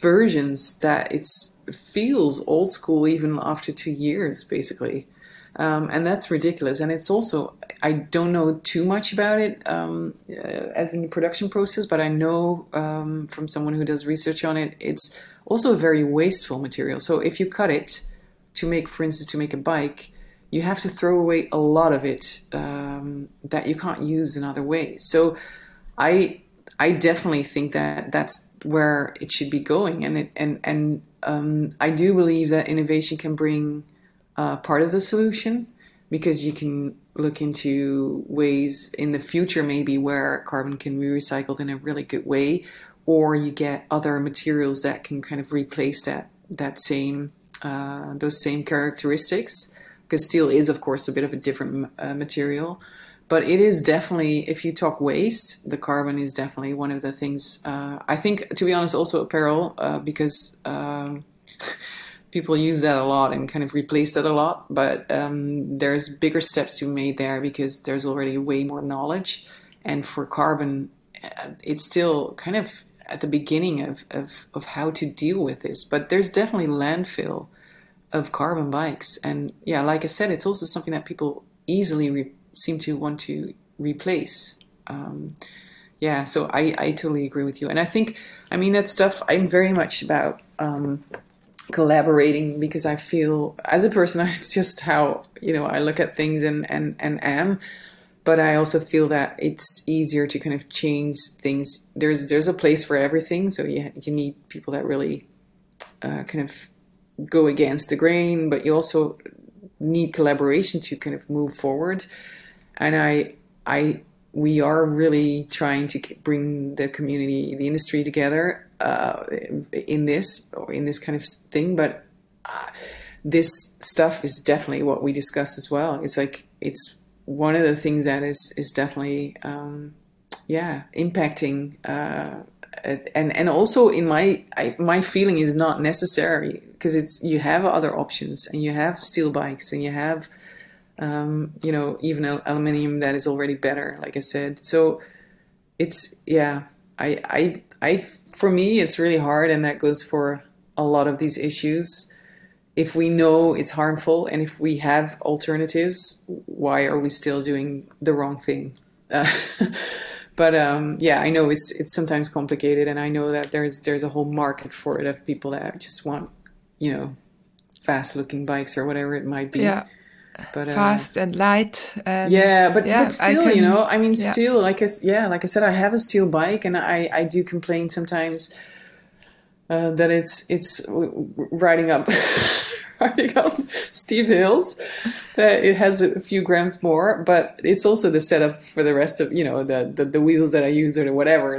[SPEAKER 3] versions that it's feels old school even after two years basically um, and that's ridiculous. And it's also I don't know too much about it um, uh, as in the production process, but I know um, from someone who does research on it, it's also a very wasteful material. So if you cut it to make, for instance, to make a bike, you have to throw away a lot of it um, that you can't use in other ways. So I I definitely think that that's where it should be going, and it and and um, I do believe that innovation can bring uh, part of the solution because you can look into ways in the future maybe where carbon can be recycled in a really good way or you get other materials that can kind of replace that that same uh, those same characteristics because steel is of course a bit of a different uh, material but it is definitely if you talk waste the carbon is definitely one of the things uh, i think to be honest also apparel uh, because um, [LAUGHS] people use that a lot and kind of replace that a lot. But um, there's bigger steps to be made there because there's already way more knowledge. And for carbon, uh, it's still kind of at the beginning of, of, of how to deal with this. But there's definitely landfill of carbon bikes. And yeah, like I said, it's also something that people easily re- seem to want to replace. Um, yeah, so I, I totally agree with you. And I think, I mean, that stuff I'm very much about um, collaborating because I feel, as a person, [LAUGHS] it's just how, you know, I look at things and, and, and am. But I also feel that it's easier to kind of change things. There's there's a place for everything, so you you need people that really uh, kind of go against the grain, but you also need collaboration to kind of move forward. And I I we are really trying to bring the community, the industry together uh, in this in this kind of thing. But uh, this stuff is definitely what we discuss as well. It's like it's one of the things that is is definitely um, yeah impacting. Uh, and and also in my I, my feeling is not necessary because it's you have other options and you have steel bikes and you have um, you know, even aluminium that is already better, like I said. So it's yeah, I I I for me it's really hard, and that goes for a lot of these issues. If we know it's harmful and if we have alternatives, why are we still doing the wrong thing? Uh, [LAUGHS] but um, yeah, I know it's it's sometimes complicated, and I know that there's there's a whole market for it of people that just want, you know, fast looking bikes or whatever it might be.
[SPEAKER 2] Yeah but uh, fast and light and
[SPEAKER 3] yeah but, yeah, but still can, you know i mean yeah. still like I, yeah like i said i have a steel bike and i i do complain sometimes uh, that it's it's riding up [LAUGHS] riding up steep hills. Uh, it has a few grams more, but it's also the setup for the rest of you know the the, the wheels that I use or whatever.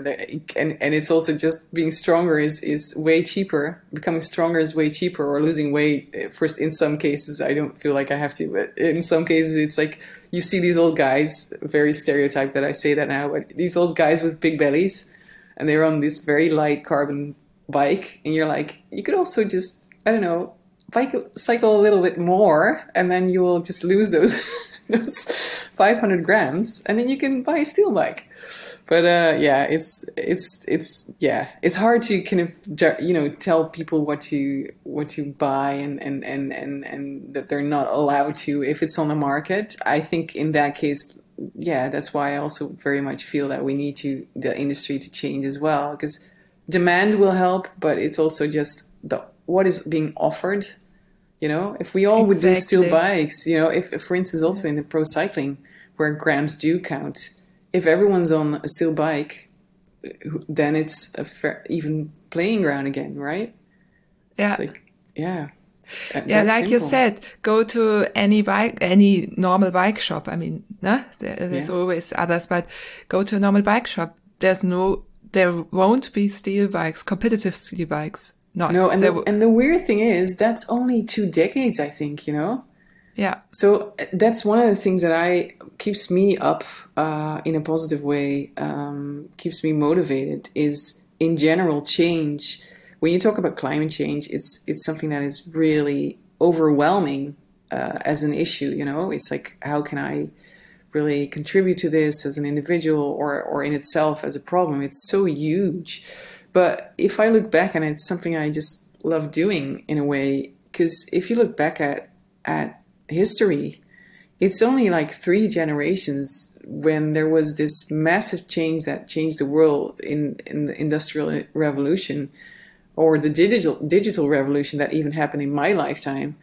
[SPEAKER 3] and and it's also just being stronger is is way cheaper. Becoming stronger is way cheaper, or losing weight. Uh, first, in some cases, I don't feel like I have to, but in some cases, it's like you see these old guys. Very stereotyped that I say that now, but these old guys with big bellies, and they're on this very light carbon bike, and you're like, you could also just I don't know bike cycle a little bit more, and then you will just lose those [LAUGHS] those 500 grams, and then you can buy a steel bike. But uh, yeah, it's it's it's yeah, it's hard to kind of you know tell people what to what to buy and and and and and that they're not allowed to if it's on the market. I think in that case, yeah, that's why I also very much feel that we need to the industry to change as well because demand will help, but it's also just the what is being offered. You know, if we all exactly. would do steel bikes, you know, if, if for instance also in the pro cycling where grams do count, if everyone's on a steel bike, then it's a fair, even playing ground again, right?
[SPEAKER 2] Yeah.
[SPEAKER 3] It's like, yeah.
[SPEAKER 2] Yeah, like simple. you said, go to any bike, any normal bike shop. I mean, nah, there's yeah. always others, but go to a normal bike shop. There's no, there won't be steel bikes, competitive steel bikes.
[SPEAKER 3] Not no, and the, and the weird thing is that's only two decades, I think. You know.
[SPEAKER 2] Yeah.
[SPEAKER 3] So that's one of the things that I keeps me up uh, in a positive way, um, keeps me motivated. Is in general change. When you talk about climate change, it's it's something that is really overwhelming uh, as an issue. You know, it's like how can I really contribute to this as an individual or or in itself as a problem? It's so huge. But if I look back and it's something I just love doing in a way, because if you look back at at history, it's only like three generations when there was this massive change that changed the world in, in the industrial revolution or the digital digital revolution that even happened in my lifetime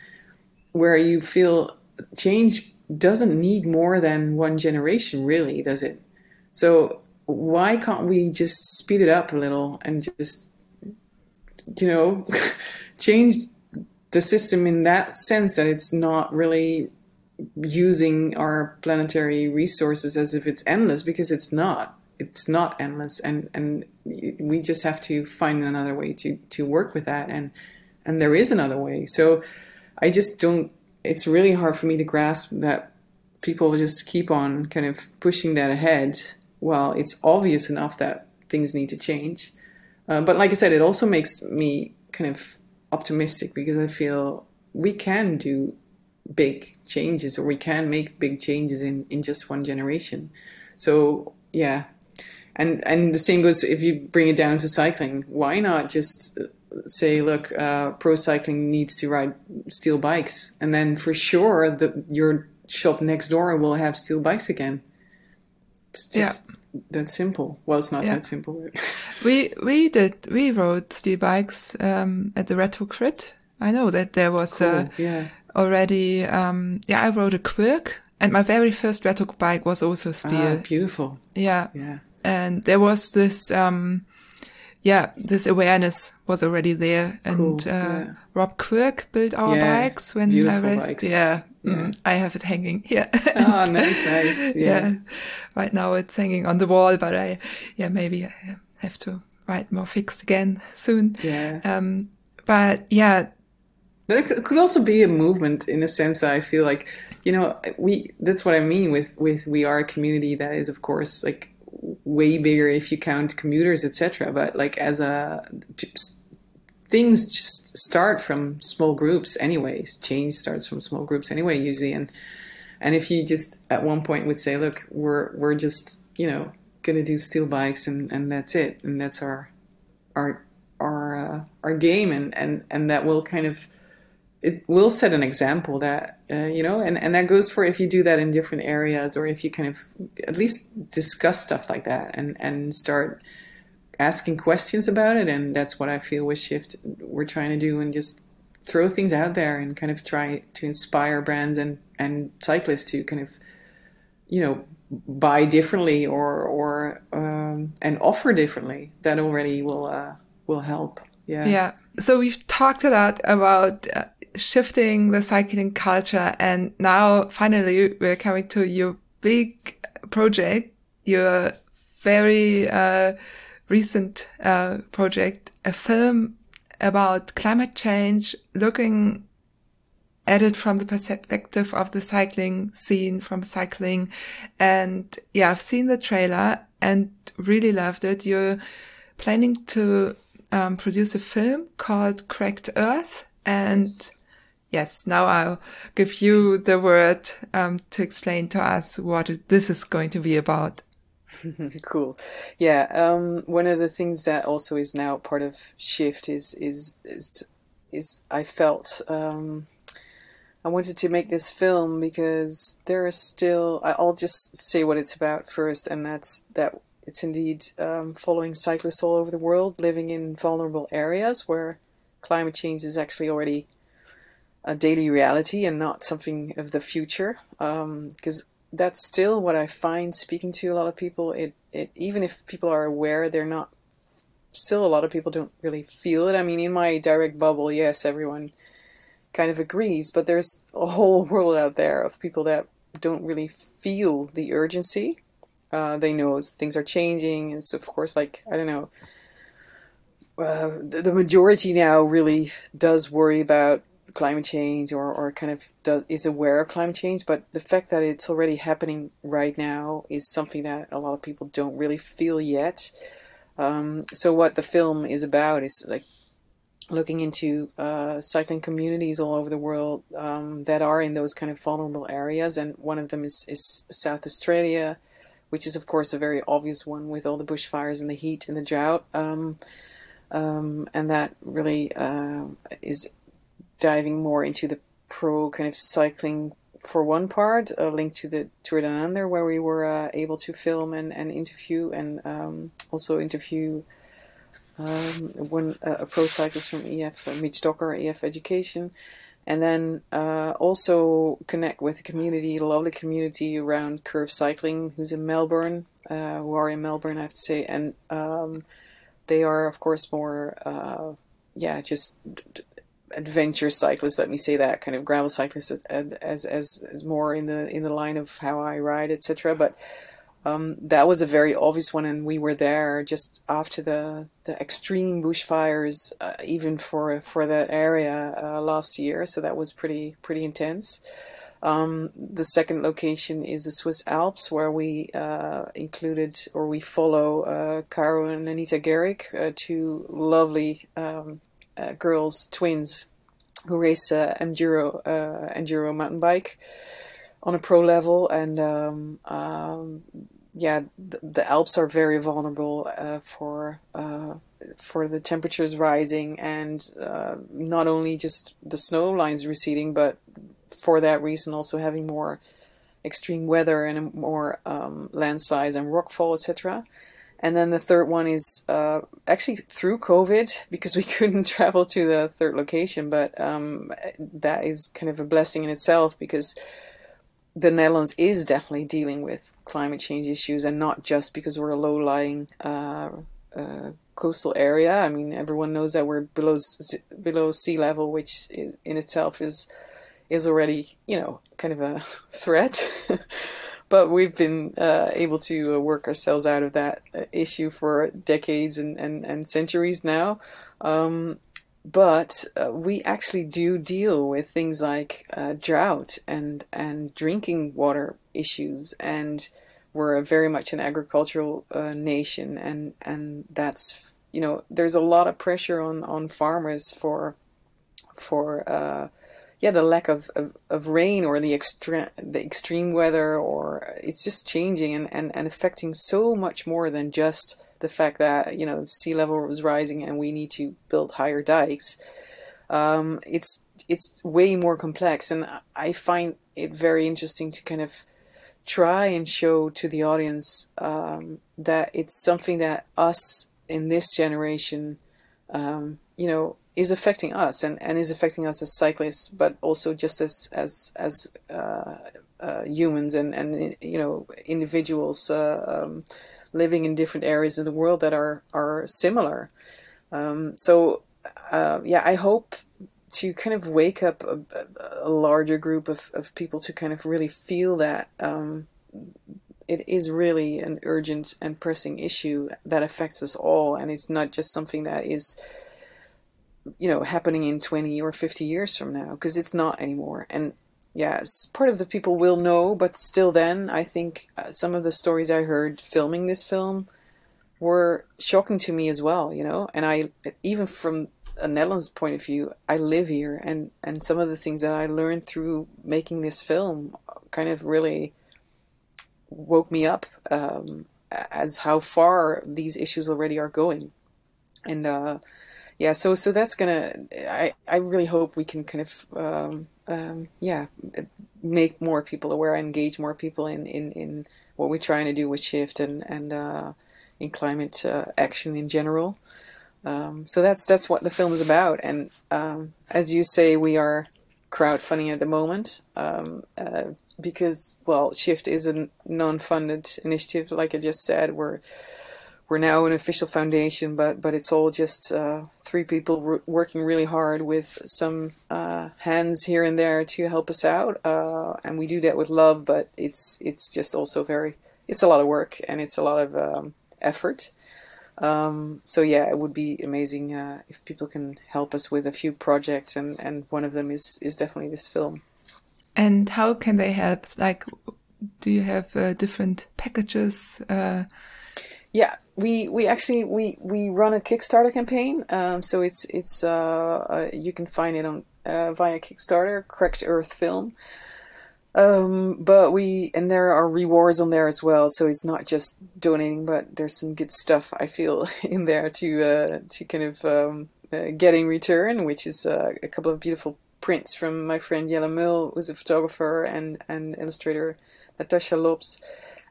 [SPEAKER 3] where you feel change doesn't need more than one generation really does it? So why can't we just speed it up a little and just you know [LAUGHS] change the system in that sense that it's not really using our planetary resources as if it's endless? Because it's not. It's not endless and and we just have to find another way to to work with that and and there is another way. So i just don't it's really hard for me to grasp that people just keep on kind of pushing that ahead well, it's obvious enough that things need to change. Uh, but like I said, it also makes me kind of optimistic because I feel we can do big changes or we can make big changes in, in just one generation. So yeah. And and the same goes if you bring it down to cycling. Why not just say, look, uh, pro cycling needs to ride steel bikes, and then for sure the your shop next door will have steel bikes again. It's just yeah. that simple. Well, it's not yeah. that simple. [LAUGHS]
[SPEAKER 2] we we did we rode steel bikes um, at the Retro Crit. I know that there was cool. uh, yeah. already. Um, yeah, I rode a Quirk, and my very first retro bike was also steel.
[SPEAKER 3] Ah, beautiful.
[SPEAKER 2] Yeah.
[SPEAKER 3] Yeah.
[SPEAKER 2] And there was this. Um, yeah, this awareness was already there. And cool. uh, yeah. Rob Quirk built our yeah. bikes when Beautiful I was, bikes. yeah, yeah. Mm, I have it hanging [LAUGHS] here.
[SPEAKER 3] oh, nice, nice. [LAUGHS] Yeah. yeah.
[SPEAKER 2] Right now it's hanging on the wall, but I, yeah, maybe I have to write more fixed again [LAUGHS] soon.
[SPEAKER 3] Yeah.
[SPEAKER 2] Um, but yeah.
[SPEAKER 3] But it could also be a movement in a sense that I feel like, you know, we, that's what I mean with, with we are a community that is, of course, like way bigger if you count commuters, etc. But like as a things just start from small groups anyways. Change starts from small groups anyway, usually. And and if you just at one point would say, look, we're we're just you know gonna do steel bikes and and that's it, and that's our our our uh, our game, and and and that will kind of it will set an example that uh, you know and, and that goes for if you do that in different areas or if you kind of at least discuss stuff like that and and start asking questions about it. And that's what i feel with shift we're trying to do and just throw things out there and kind of try to inspire brands and and cyclists to kind of you know buy differently or or um, and offer differently that already will uh, will help. Yeah.
[SPEAKER 2] Yeah. So we've talked a lot about uh, shifting the cycling culture. And now finally we're coming to your big project, your very uh, recent uh, project, a film about climate change, looking at it from the perspective of the cycling scene, from cycling. And yeah, I've seen the trailer and really loved it. You're planning to um, produce a film called Cracked Earth. And yes, now I'll give you the word um, to explain to us what this is going to be about. [LAUGHS]
[SPEAKER 3] cool. Yeah. Um, one of the things that also is now part of Shift is is is, is I felt um, I wanted to make this film because there are still. I'll just say what it's about first, and that's that it's indeed um, following cyclists all over the world living in vulnerable areas where climate change is actually already a daily reality and not something of the future. Because um, that's still what I find speaking to a lot of people. It, it even if people are aware, they're not. Still, a lot of people don't really feel it. I mean, in my direct bubble, yes, everyone kind of agrees, but there's a whole [LAUGHS] world out there of people that don't really feel the urgency. Uh, they know things are changing. It's of course like I don't know. Uh, the, the majority now really does worry about climate change or, or kind of does, is aware of climate change, but the fact that it's already happening right now is something that a lot of people don't really feel yet. Um, so what the film is about is like looking into uh, cycling communities all over the world um, that are in those kind of vulnerable areas, and one of them is, is South Australia, which is of course a very obvious one with all the bushfires and the heat and the drought. Um, um, and that really uh, is diving more into the pro kind of cycling for one part, a link to the Tour Down Under, where we were uh, able to film and, and interview, and um, also interview um, one uh, a pro cyclist from EF, uh, Mitch Docker, EF Education, and then uh, also connect with the community, lovely community around Curve Cycling, who's in Melbourne, uh, who are in Melbourne, I have to say, and um, they are of course more, uh, yeah, just adventure cyclist. Let me say that kind of gravel cyclist as as as, as more in the in the line of how I ride, etc. But um, that was a very obvious one, and we were there just after the the extreme bushfires, uh, even for for that area uh, last year. So that was pretty pretty intense. Um, the second location is the Swiss Alps, where we uh, included or we follow uh, Caro and Anita Gehrig, uh, two lovely um, uh, girls, twins, who race uh, enduro enduro mountain bike on a pro level, and um, um, yeah, the, the, Alps are very vulnerable uh, for uh, for the temperatures rising, and uh, not only just the snow lines receding, but for that reason also having more extreme weather and more um, landslides and rockfall, etc. And then the third one is uh, actually through COVID because [LAUGHS] we couldn't travel to the third location, but um, that is kind of a blessing in itself because the Netherlands is definitely dealing with climate change issues and not just because we're a low lying uh, uh, coastal area. I mean, everyone knows that we're below below sea level, which in, itself is is already you know kind of a [LAUGHS] threat. [LAUGHS] but we've been uh, able to uh, work ourselves out of that uh, issue for decades and, and, and centuries now. Um, but uh, we actually do deal with things like uh, drought and and drinking water issues, and we're very much an agricultural uh, nation, and and that's you know there's a lot of pressure on on farmers for for uh, yeah the lack of, of, of rain or the extreme the extreme weather or it's just changing and, and, and affecting so much more than just the fact that you know sea level was rising and we need to build higher dikes. Um, it's it's way more complex, and I find it very interesting to kind of try and show to the audience um, that it's something that us in this generation, um, you know, is affecting us and, and is affecting us as cyclists, but also just as as as uh, uh, humans and and you know individuals. Uh, um, living in different areas of the world that are are similar. Um, so uh, yeah, I hope to kind of wake up a, a, larger group of, of people to kind of really feel that um, it is really an urgent and pressing issue that affects us all, and it's not just something that is you know happening in 20 or 50 years from now because it's not anymore and yes, part of the people will know, but still, then I think uh, some of the stories I heard filming this film were shocking to me as well. You know, and I even from a Netherlands point of view, I live here, and and some of the things that I learned through making this film kind of really woke me up um, as how far these issues already are going, and. Uh, yeah, so so that's gonna. I I really hope we can kind of um, um, yeah, make more people aware, engage more people in, in, in what we're trying to do with Shift and and uh, in climate uh, action in general. Um, so that's that's what the film is about. And um, as you say, we are crowdfunding at the moment um, uh, because well, Shift is a non-funded initiative, like I just said. We're we're now an official foundation, but but it's all just uh, three people working really hard with some uh, hands here and there to help us out, uh, and we do that with love. But it's it's just also very it's a lot of work and it's a lot of um, effort. Um, so yeah, it would be amazing uh, if people can help us with a few projects, and and one of them is is definitely this film.
[SPEAKER 2] And how can they help? Like, do you have uh, different packages?
[SPEAKER 3] Yeah, we we actually we we run a Kickstarter campaign. Um, so it's it's uh, uh, you can find it on uh, via Kickstarter, Cracked Earth Film. Um, but we and there are rewards on there as well. So it's not just donating, but there's some good stuff I feel [LAUGHS] in there to uh, to kind of um, uh, get in return, which is uh, a couple of beautiful prints from my friend Jelle Mul, who's a photographer and and illustrator, Natasha Lopes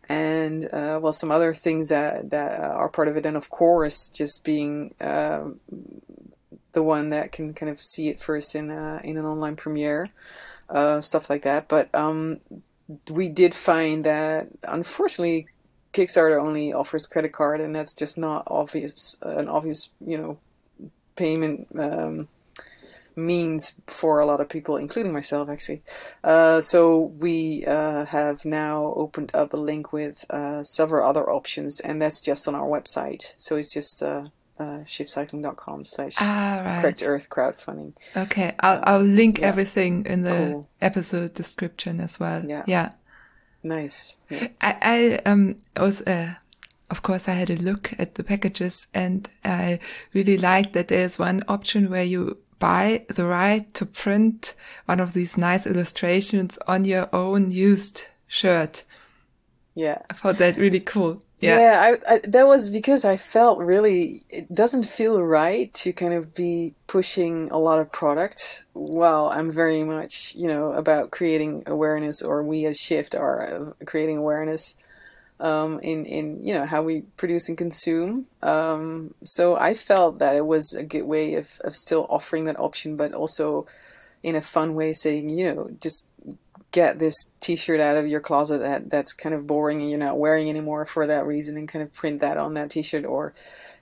[SPEAKER 3] and uh, well, some other things that that are part of it, and of course, just being uh, the one that can kind of see it first in uh, in an online premiere, uh, stuff like that. But um, we did find that unfortunately, Kickstarter only offers credit card, and that's just not obvious an obvious you know payment. Um, means for a lot of people, including myself, actually. Uh, so we uh, have now opened up a link with uh, several other options, and that's just on our website. So it's just uh, uh, shiftcycling.com slash ah, right. Earth crowdfunding.
[SPEAKER 2] Okay, I'll, I'll link yeah. everything in the cool. episode description as well. Yeah. Yeah.
[SPEAKER 3] Nice. Yeah.
[SPEAKER 2] I, I um was uh, of course, I had a look at the packages and I really liked that there's one option where you buy the right to print one of these nice illustrations on your own used shirt.
[SPEAKER 3] Yeah.
[SPEAKER 2] I thought that really cool.
[SPEAKER 3] Yeah, yeah I, I, that was because I felt really it doesn't feel right to kind of be pushing a lot of product while I'm very much you know about creating awareness, or we as Shift are uh, creating awareness um, in in you know how we produce and consume. Um, so I felt that it was a good way of of still offering that option, but also in a fun way, saying you know just get this t-shirt out of your closet that that's kind of boring and you're not wearing anymore for that reason and kind of print that on that t-shirt or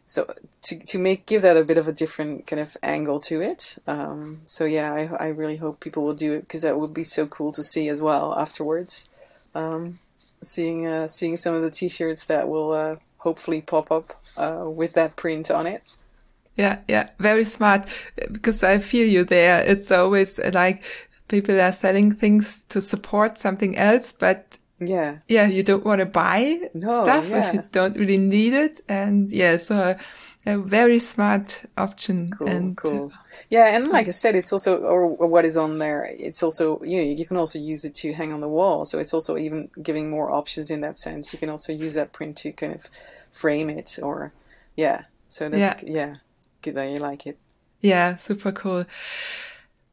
[SPEAKER 3] so to, to make give that a bit of a different kind of angle to it um, so yeah I, I really hope people will do it because that would be so cool to see as well afterwards um, seeing uh, seeing some of the t-shirts that will uh, hopefully pop up uh, with that print on it
[SPEAKER 2] yeah, yeah, very smart because I feel you there. It's always like people are selling things to support something else, but
[SPEAKER 3] yeah,
[SPEAKER 2] yeah, you don't want to buy
[SPEAKER 3] no,
[SPEAKER 2] stuff
[SPEAKER 3] yeah.
[SPEAKER 2] if you don't really need it. And yeah, so a, very smart option.
[SPEAKER 3] Cool,
[SPEAKER 2] and
[SPEAKER 3] cool. Yeah, and like I said, it's also or, or, what is on there. It's also you know you can also use it to hang on the wall. So it's also even giving more options in that sense. You can also use that print to kind of frame it or yeah. So that's yeah, yeah good that you like it.
[SPEAKER 2] Yeah, super cool.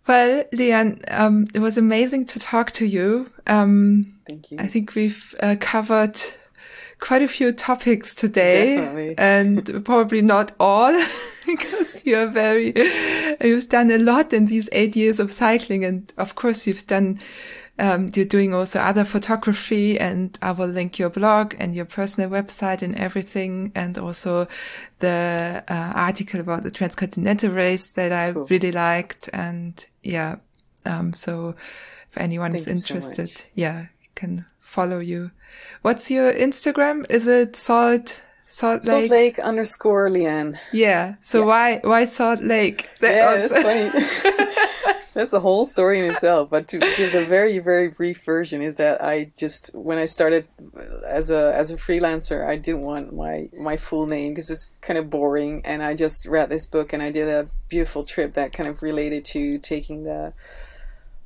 [SPEAKER 2] Well, Lian, um, it was amazing to talk to you. Um,
[SPEAKER 3] Thank you.
[SPEAKER 2] I think we've uh, covered quite a few topics today,
[SPEAKER 3] Definitely.
[SPEAKER 2] and probably not all, [LAUGHS] because you're very, you've done a lot in these eight years of cycling, and of course you've done um, you're doing also other photography and I will link your blog and your personal website and everything. And also the uh, article about the transcontinental race that I
[SPEAKER 3] Cool.
[SPEAKER 2] really liked. And yeah. Um, so if anyone
[SPEAKER 3] Thank
[SPEAKER 2] is interested,
[SPEAKER 3] much.
[SPEAKER 2] yeah, can follow you. What's your Instagram? Is it Salt, Salt Lake?
[SPEAKER 3] Salt Lake underscore Lian.
[SPEAKER 2] Yeah. So
[SPEAKER 3] Yeah.
[SPEAKER 2] why, why Salt Lake? That
[SPEAKER 3] yeah, that's funny. [LAUGHS] [LAUGHS] that's a whole story in itself. But to give the very, very brief version is that I just when I started uh, as a as a freelancer, I didn't want my my full name because it's kind of boring. And I just read this book and I did a beautiful trip that kind of related to taking the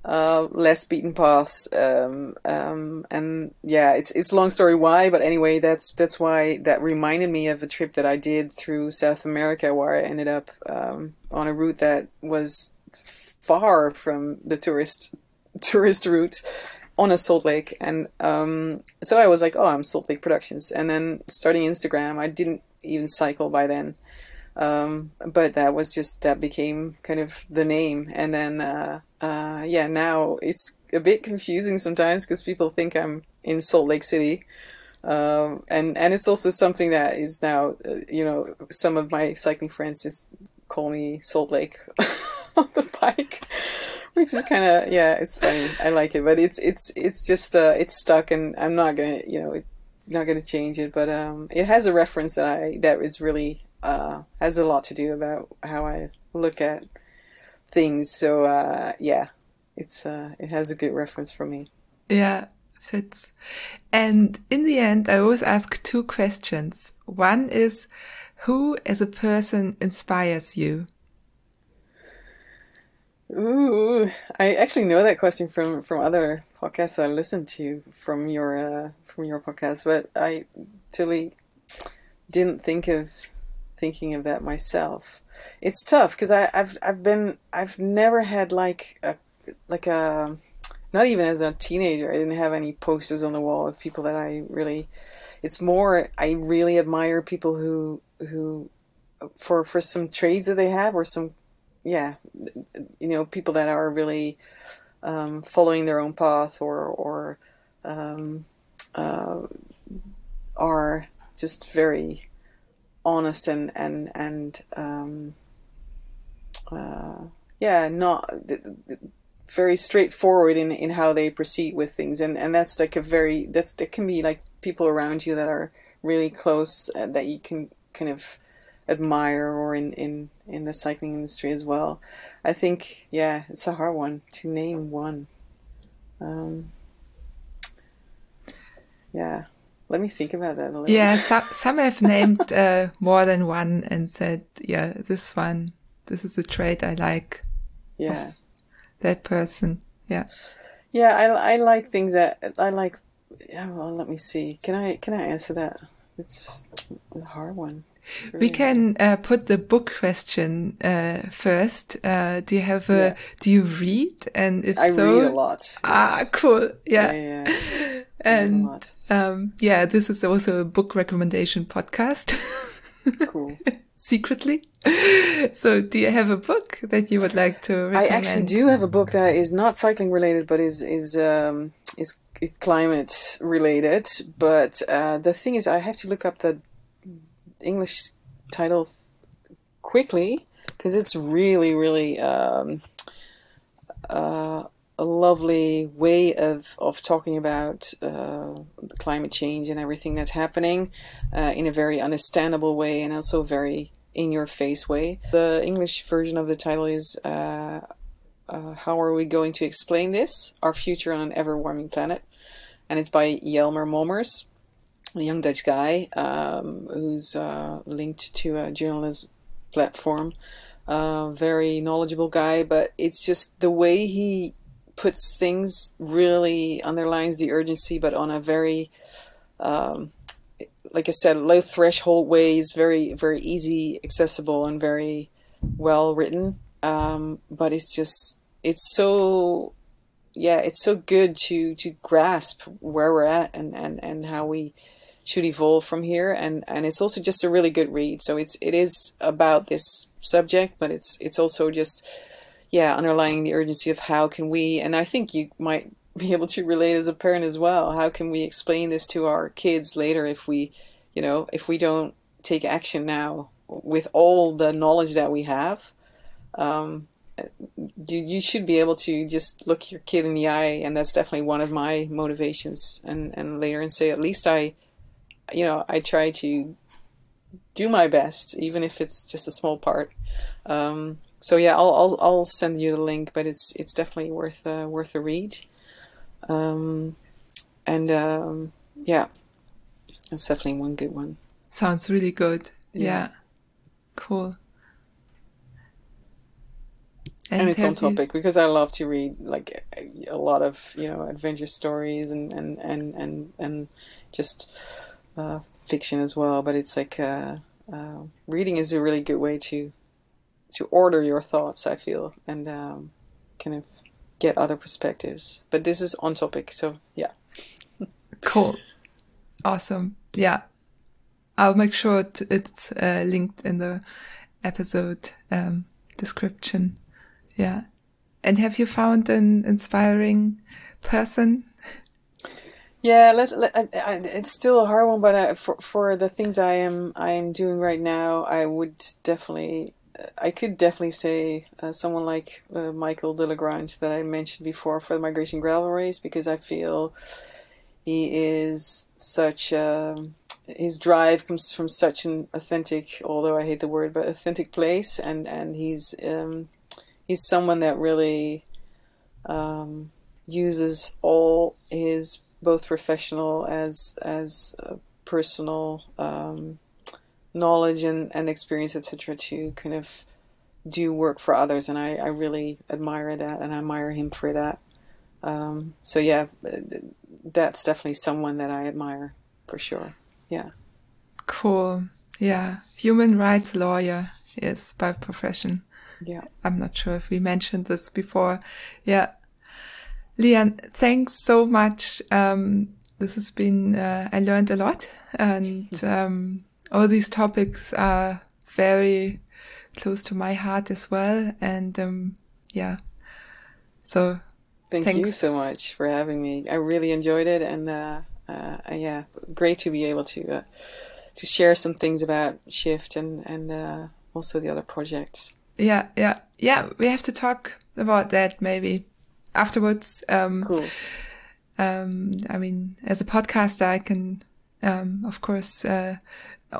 [SPEAKER 3] uh, less beaten paths. Um, um, and yeah, it's it's long story why, but anyway, that's that's why that reminded me of a trip that I did through South America, where I ended up um, on a route that was far from the tourist [LAUGHS] tourist route on a Salt Lake, and um, so I was like, oh, I'm Salt Lake Productions, and then starting Instagram, I didn't even cycle by then. Um, but that was just that became kind of the name, and then uh, uh, yeah, now it's a bit confusing sometimes because people think I'm in Salt Lake City, um, and and it's also something that is now uh, you know some of my cycling friends just call me Salt Lake [LAUGHS] on the bike, which is kind of yeah, it's funny. I like it, but it's it's it's just uh, it's stuck, and I'm not gonna you know. It, not to change it, but um, it has a reference that I that is really uh, has a lot to do about how I look at things. So uh, yeah, it's uh, it has a good reference for me.
[SPEAKER 2] Yeah, fits. And in the end, I always ask two questions. One is, who as a person inspires you?
[SPEAKER 3] Ooh, I actually know that question from from other podcasts I listened to from your uh, from your podcast, but I totally didn't think of thinking of that myself. It's tough because I've I've been I've never had like a like a not even as a teenager I didn't have any posters on the wall of people that I really. It's more I really admire people who who for for some trades that they have or some yeah you know people that are really um, following their own path or or um, uh, are just very honest and and and um, uh, yeah not very straightforward in, in how they proceed with things and and that's like a very that's that can be like people around you that are really close uh, that you can kind of admire or in, in, in the cycling industry as well. I think, yeah, it's a hard one to name one. Um, yeah, let me think about that a little.
[SPEAKER 2] Yeah, some some have named uh, more than one and said, yeah, this one, this is a trait I like.
[SPEAKER 3] Yeah.
[SPEAKER 2] That person. Yeah.
[SPEAKER 3] Yeah, I, I like things that I like. Yeah, well, let me see. Can I can I answer that? It's a hard one. It's
[SPEAKER 2] We can uh, put the book question uh, first. Uh, do you have a?
[SPEAKER 3] Yeah.
[SPEAKER 2] Do you read? And if
[SPEAKER 3] I
[SPEAKER 2] so,
[SPEAKER 3] read a lot.
[SPEAKER 2] ah,
[SPEAKER 3] yes.
[SPEAKER 2] cool.
[SPEAKER 3] Yeah,
[SPEAKER 2] Yeah,
[SPEAKER 3] yeah. I read a
[SPEAKER 2] and um, yeah, this is also a book recommendation podcast.
[SPEAKER 3] Cool. [LAUGHS]
[SPEAKER 2] Secretly. So, do you have a book that you would like to
[SPEAKER 3] I actually do have a book that is not cycling related, but is is um, is climate related. But uh, the thing is, I have to look up the English title quickly because it's really, really um, uh, a lovely way of of talking about uh, climate change and everything that's happening uh, in a very understandable way and also very in your face way. The English version of the title is uh, uh, How Are We Going to Explain This? Our Future on an Ever Warming Planet. And it's by Jelmer Mommers, a young Dutch guy um, who's uh, linked to a journalist platform. Uh, very knowledgeable guy, but it's just the way he puts things really underlines the urgency, but on a very um, like I said, low threshold way is very, very easy, accessible, and very well written. Um, but it's just, it's so, yeah, it's so good to to grasp where we're at and and and how we should evolve from here. And and it's also just a really good read. So it's it is about this subject, but it's it's also just, yeah, underlying the urgency of how can we. And I think you might [LAUGHS] be able to relate as a parent as well. How can we explain this to our kids later if we, you know, if we don't take action now with all the knowledge that we have? Um, you, you should be able to just look your kid in the eye, and that's definitely one of my motivations. And and later and say, at least I, you know, I try to do my best, even if it's just a small part. Um, so yeah, I'll, I'll I'll send you the link, but it's it's definitely worth uh, worth a read. Um, and um, yeah, that's definitely one good one.
[SPEAKER 2] Sounds really good. Yeah.
[SPEAKER 3] Yeah.
[SPEAKER 2] Cool.
[SPEAKER 3] And, it's on
[SPEAKER 2] have you-
[SPEAKER 3] topic because I love to read like a- a lot of you know adventure stories and and and and, and just uh, fiction as well. But it's like uh, uh, reading is a really good way to to order your thoughts. I feel and um, kind of get other perspectives. But this is on topic, so yeah.
[SPEAKER 2] Cool. Awesome. Yeah. I'll make sure it's uh, linked in the episode um, description. Yeah. And have you found an inspiring person?
[SPEAKER 3] Yeah, let, let, I, I, it's still a hard one, but I, for for the things I am I am doing right now, I would definitely, I could definitely say uh, someone like uh, Mikel Delagrange that I mentioned before for the Migration Gravel Race because I feel he is such um his drive comes from such an authentic, although I hate the word, but authentic place, and and he's um, he's someone that really um, uses all his both professional as as uh, personal um, knowledge and, and experience etc to kind of do work for others and I, I really admire that and I admire him for that um, so yeah that's definitely someone that I admire for sure yeah
[SPEAKER 2] Cool. Yeah. Human rights lawyer is by profession.
[SPEAKER 3] yeah
[SPEAKER 2] I'm not sure if we mentioned this before. Yeah. Lian, thanks so much. Um, this has been, uh, I learned a lot and, [LAUGHS] um, all these topics are very close to my heart as well. And, um, yeah. So
[SPEAKER 3] Thank you so much for having me. I really enjoyed it, and uh, uh, yeah, great to be able to uh, to share some things about Shift and and uh, also the other projects.
[SPEAKER 2] yeah, yeah, yeah, we have to talk about that maybe afterwards. Um,
[SPEAKER 3] Cool.
[SPEAKER 2] um, I mean, as a podcaster, I can, um, of course, uh,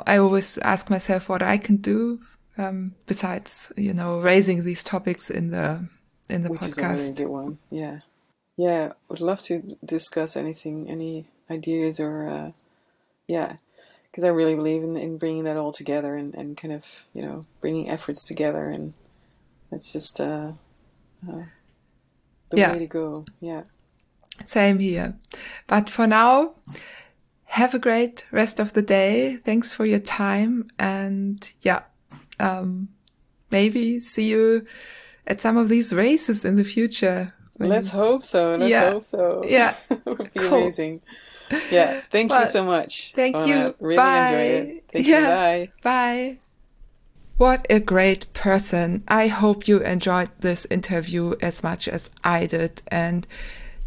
[SPEAKER 2] I always ask myself what I can do um, besides, you know, raising these topics in the in the
[SPEAKER 3] Which is a really
[SPEAKER 2] podcast.
[SPEAKER 3] good one. Yeah, yeah. Would love to discuss anything, any ideas or uh, yeah, because I really believe in, in bringing that all together and, and kind of you know bringing efforts together, and it's just uh, uh, the
[SPEAKER 2] Yeah.
[SPEAKER 3] way to go. Yeah.
[SPEAKER 2] Same here. But for now, have a great rest of the day. Thanks for your time. And yeah, um, maybe see you at some of these races in the future. when-
[SPEAKER 3] Let's hope so. Let's
[SPEAKER 2] Yeah.
[SPEAKER 3] hope so.
[SPEAKER 2] Yeah. [LAUGHS]
[SPEAKER 3] it would be
[SPEAKER 2] Cool.
[SPEAKER 3] amazing. Yeah. Thank you so much.
[SPEAKER 2] thank
[SPEAKER 3] Mona.
[SPEAKER 2] you.
[SPEAKER 3] Really
[SPEAKER 2] Bye.
[SPEAKER 3] enjoyed it. Thank
[SPEAKER 2] Yeah.
[SPEAKER 3] you. Bye.
[SPEAKER 2] Bye. What a great person. I hope you enjoyed this interview as much as I did. And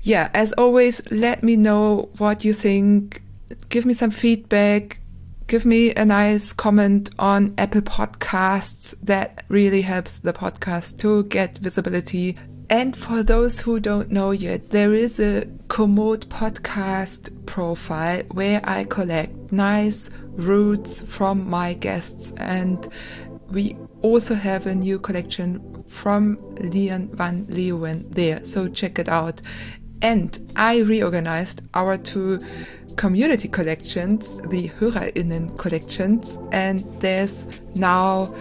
[SPEAKER 2] yeah, as always, let me know what you think. Give me some feedback. Give me a nice comment on Apple Podcasts. That really helps the podcast to get visibility. And for those who don't know yet, there is a Komoot podcast profile where I collect nice roots from my guests. And we also have a new collection from Lian van Leeuwen there. So check it out. And I reorganized our two community collections, the HörerInnen collections, and there's now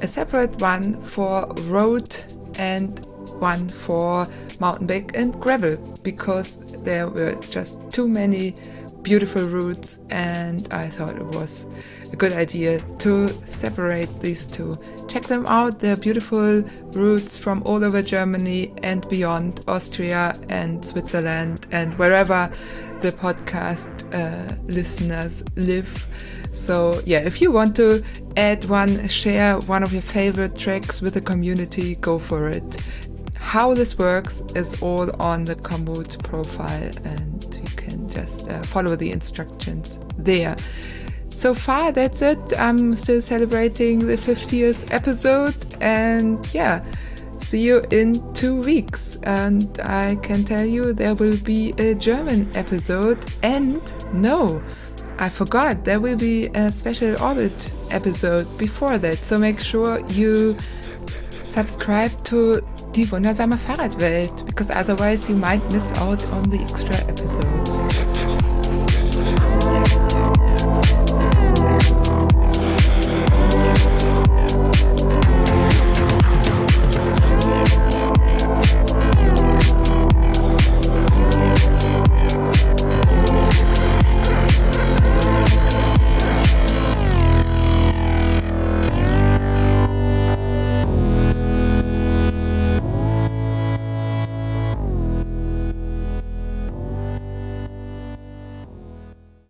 [SPEAKER 2] a separate one for road and one for mountain bike and gravel because there were just too many beautiful routes and I thought it was a good idea to separate these two. Check them out, they're beautiful routes from all over Germany and beyond, Austria and Switzerland and wherever the podcast uh, listeners live. So, yeah, if you want to add one, share one of your favorite tracks with the community, go for it. How this works is all on the Komoot profile, and you can just uh, follow the instructions there. So far, that's it. I'm still celebrating the 50th episode, and yeah, see you in two weeks. And I can tell you there will be a German episode, and no, I forgot, there will be a special orbit episode before that. So make sure you subscribe to Die wundersame Fahrradwelt because otherwise you might miss out on the extra episode.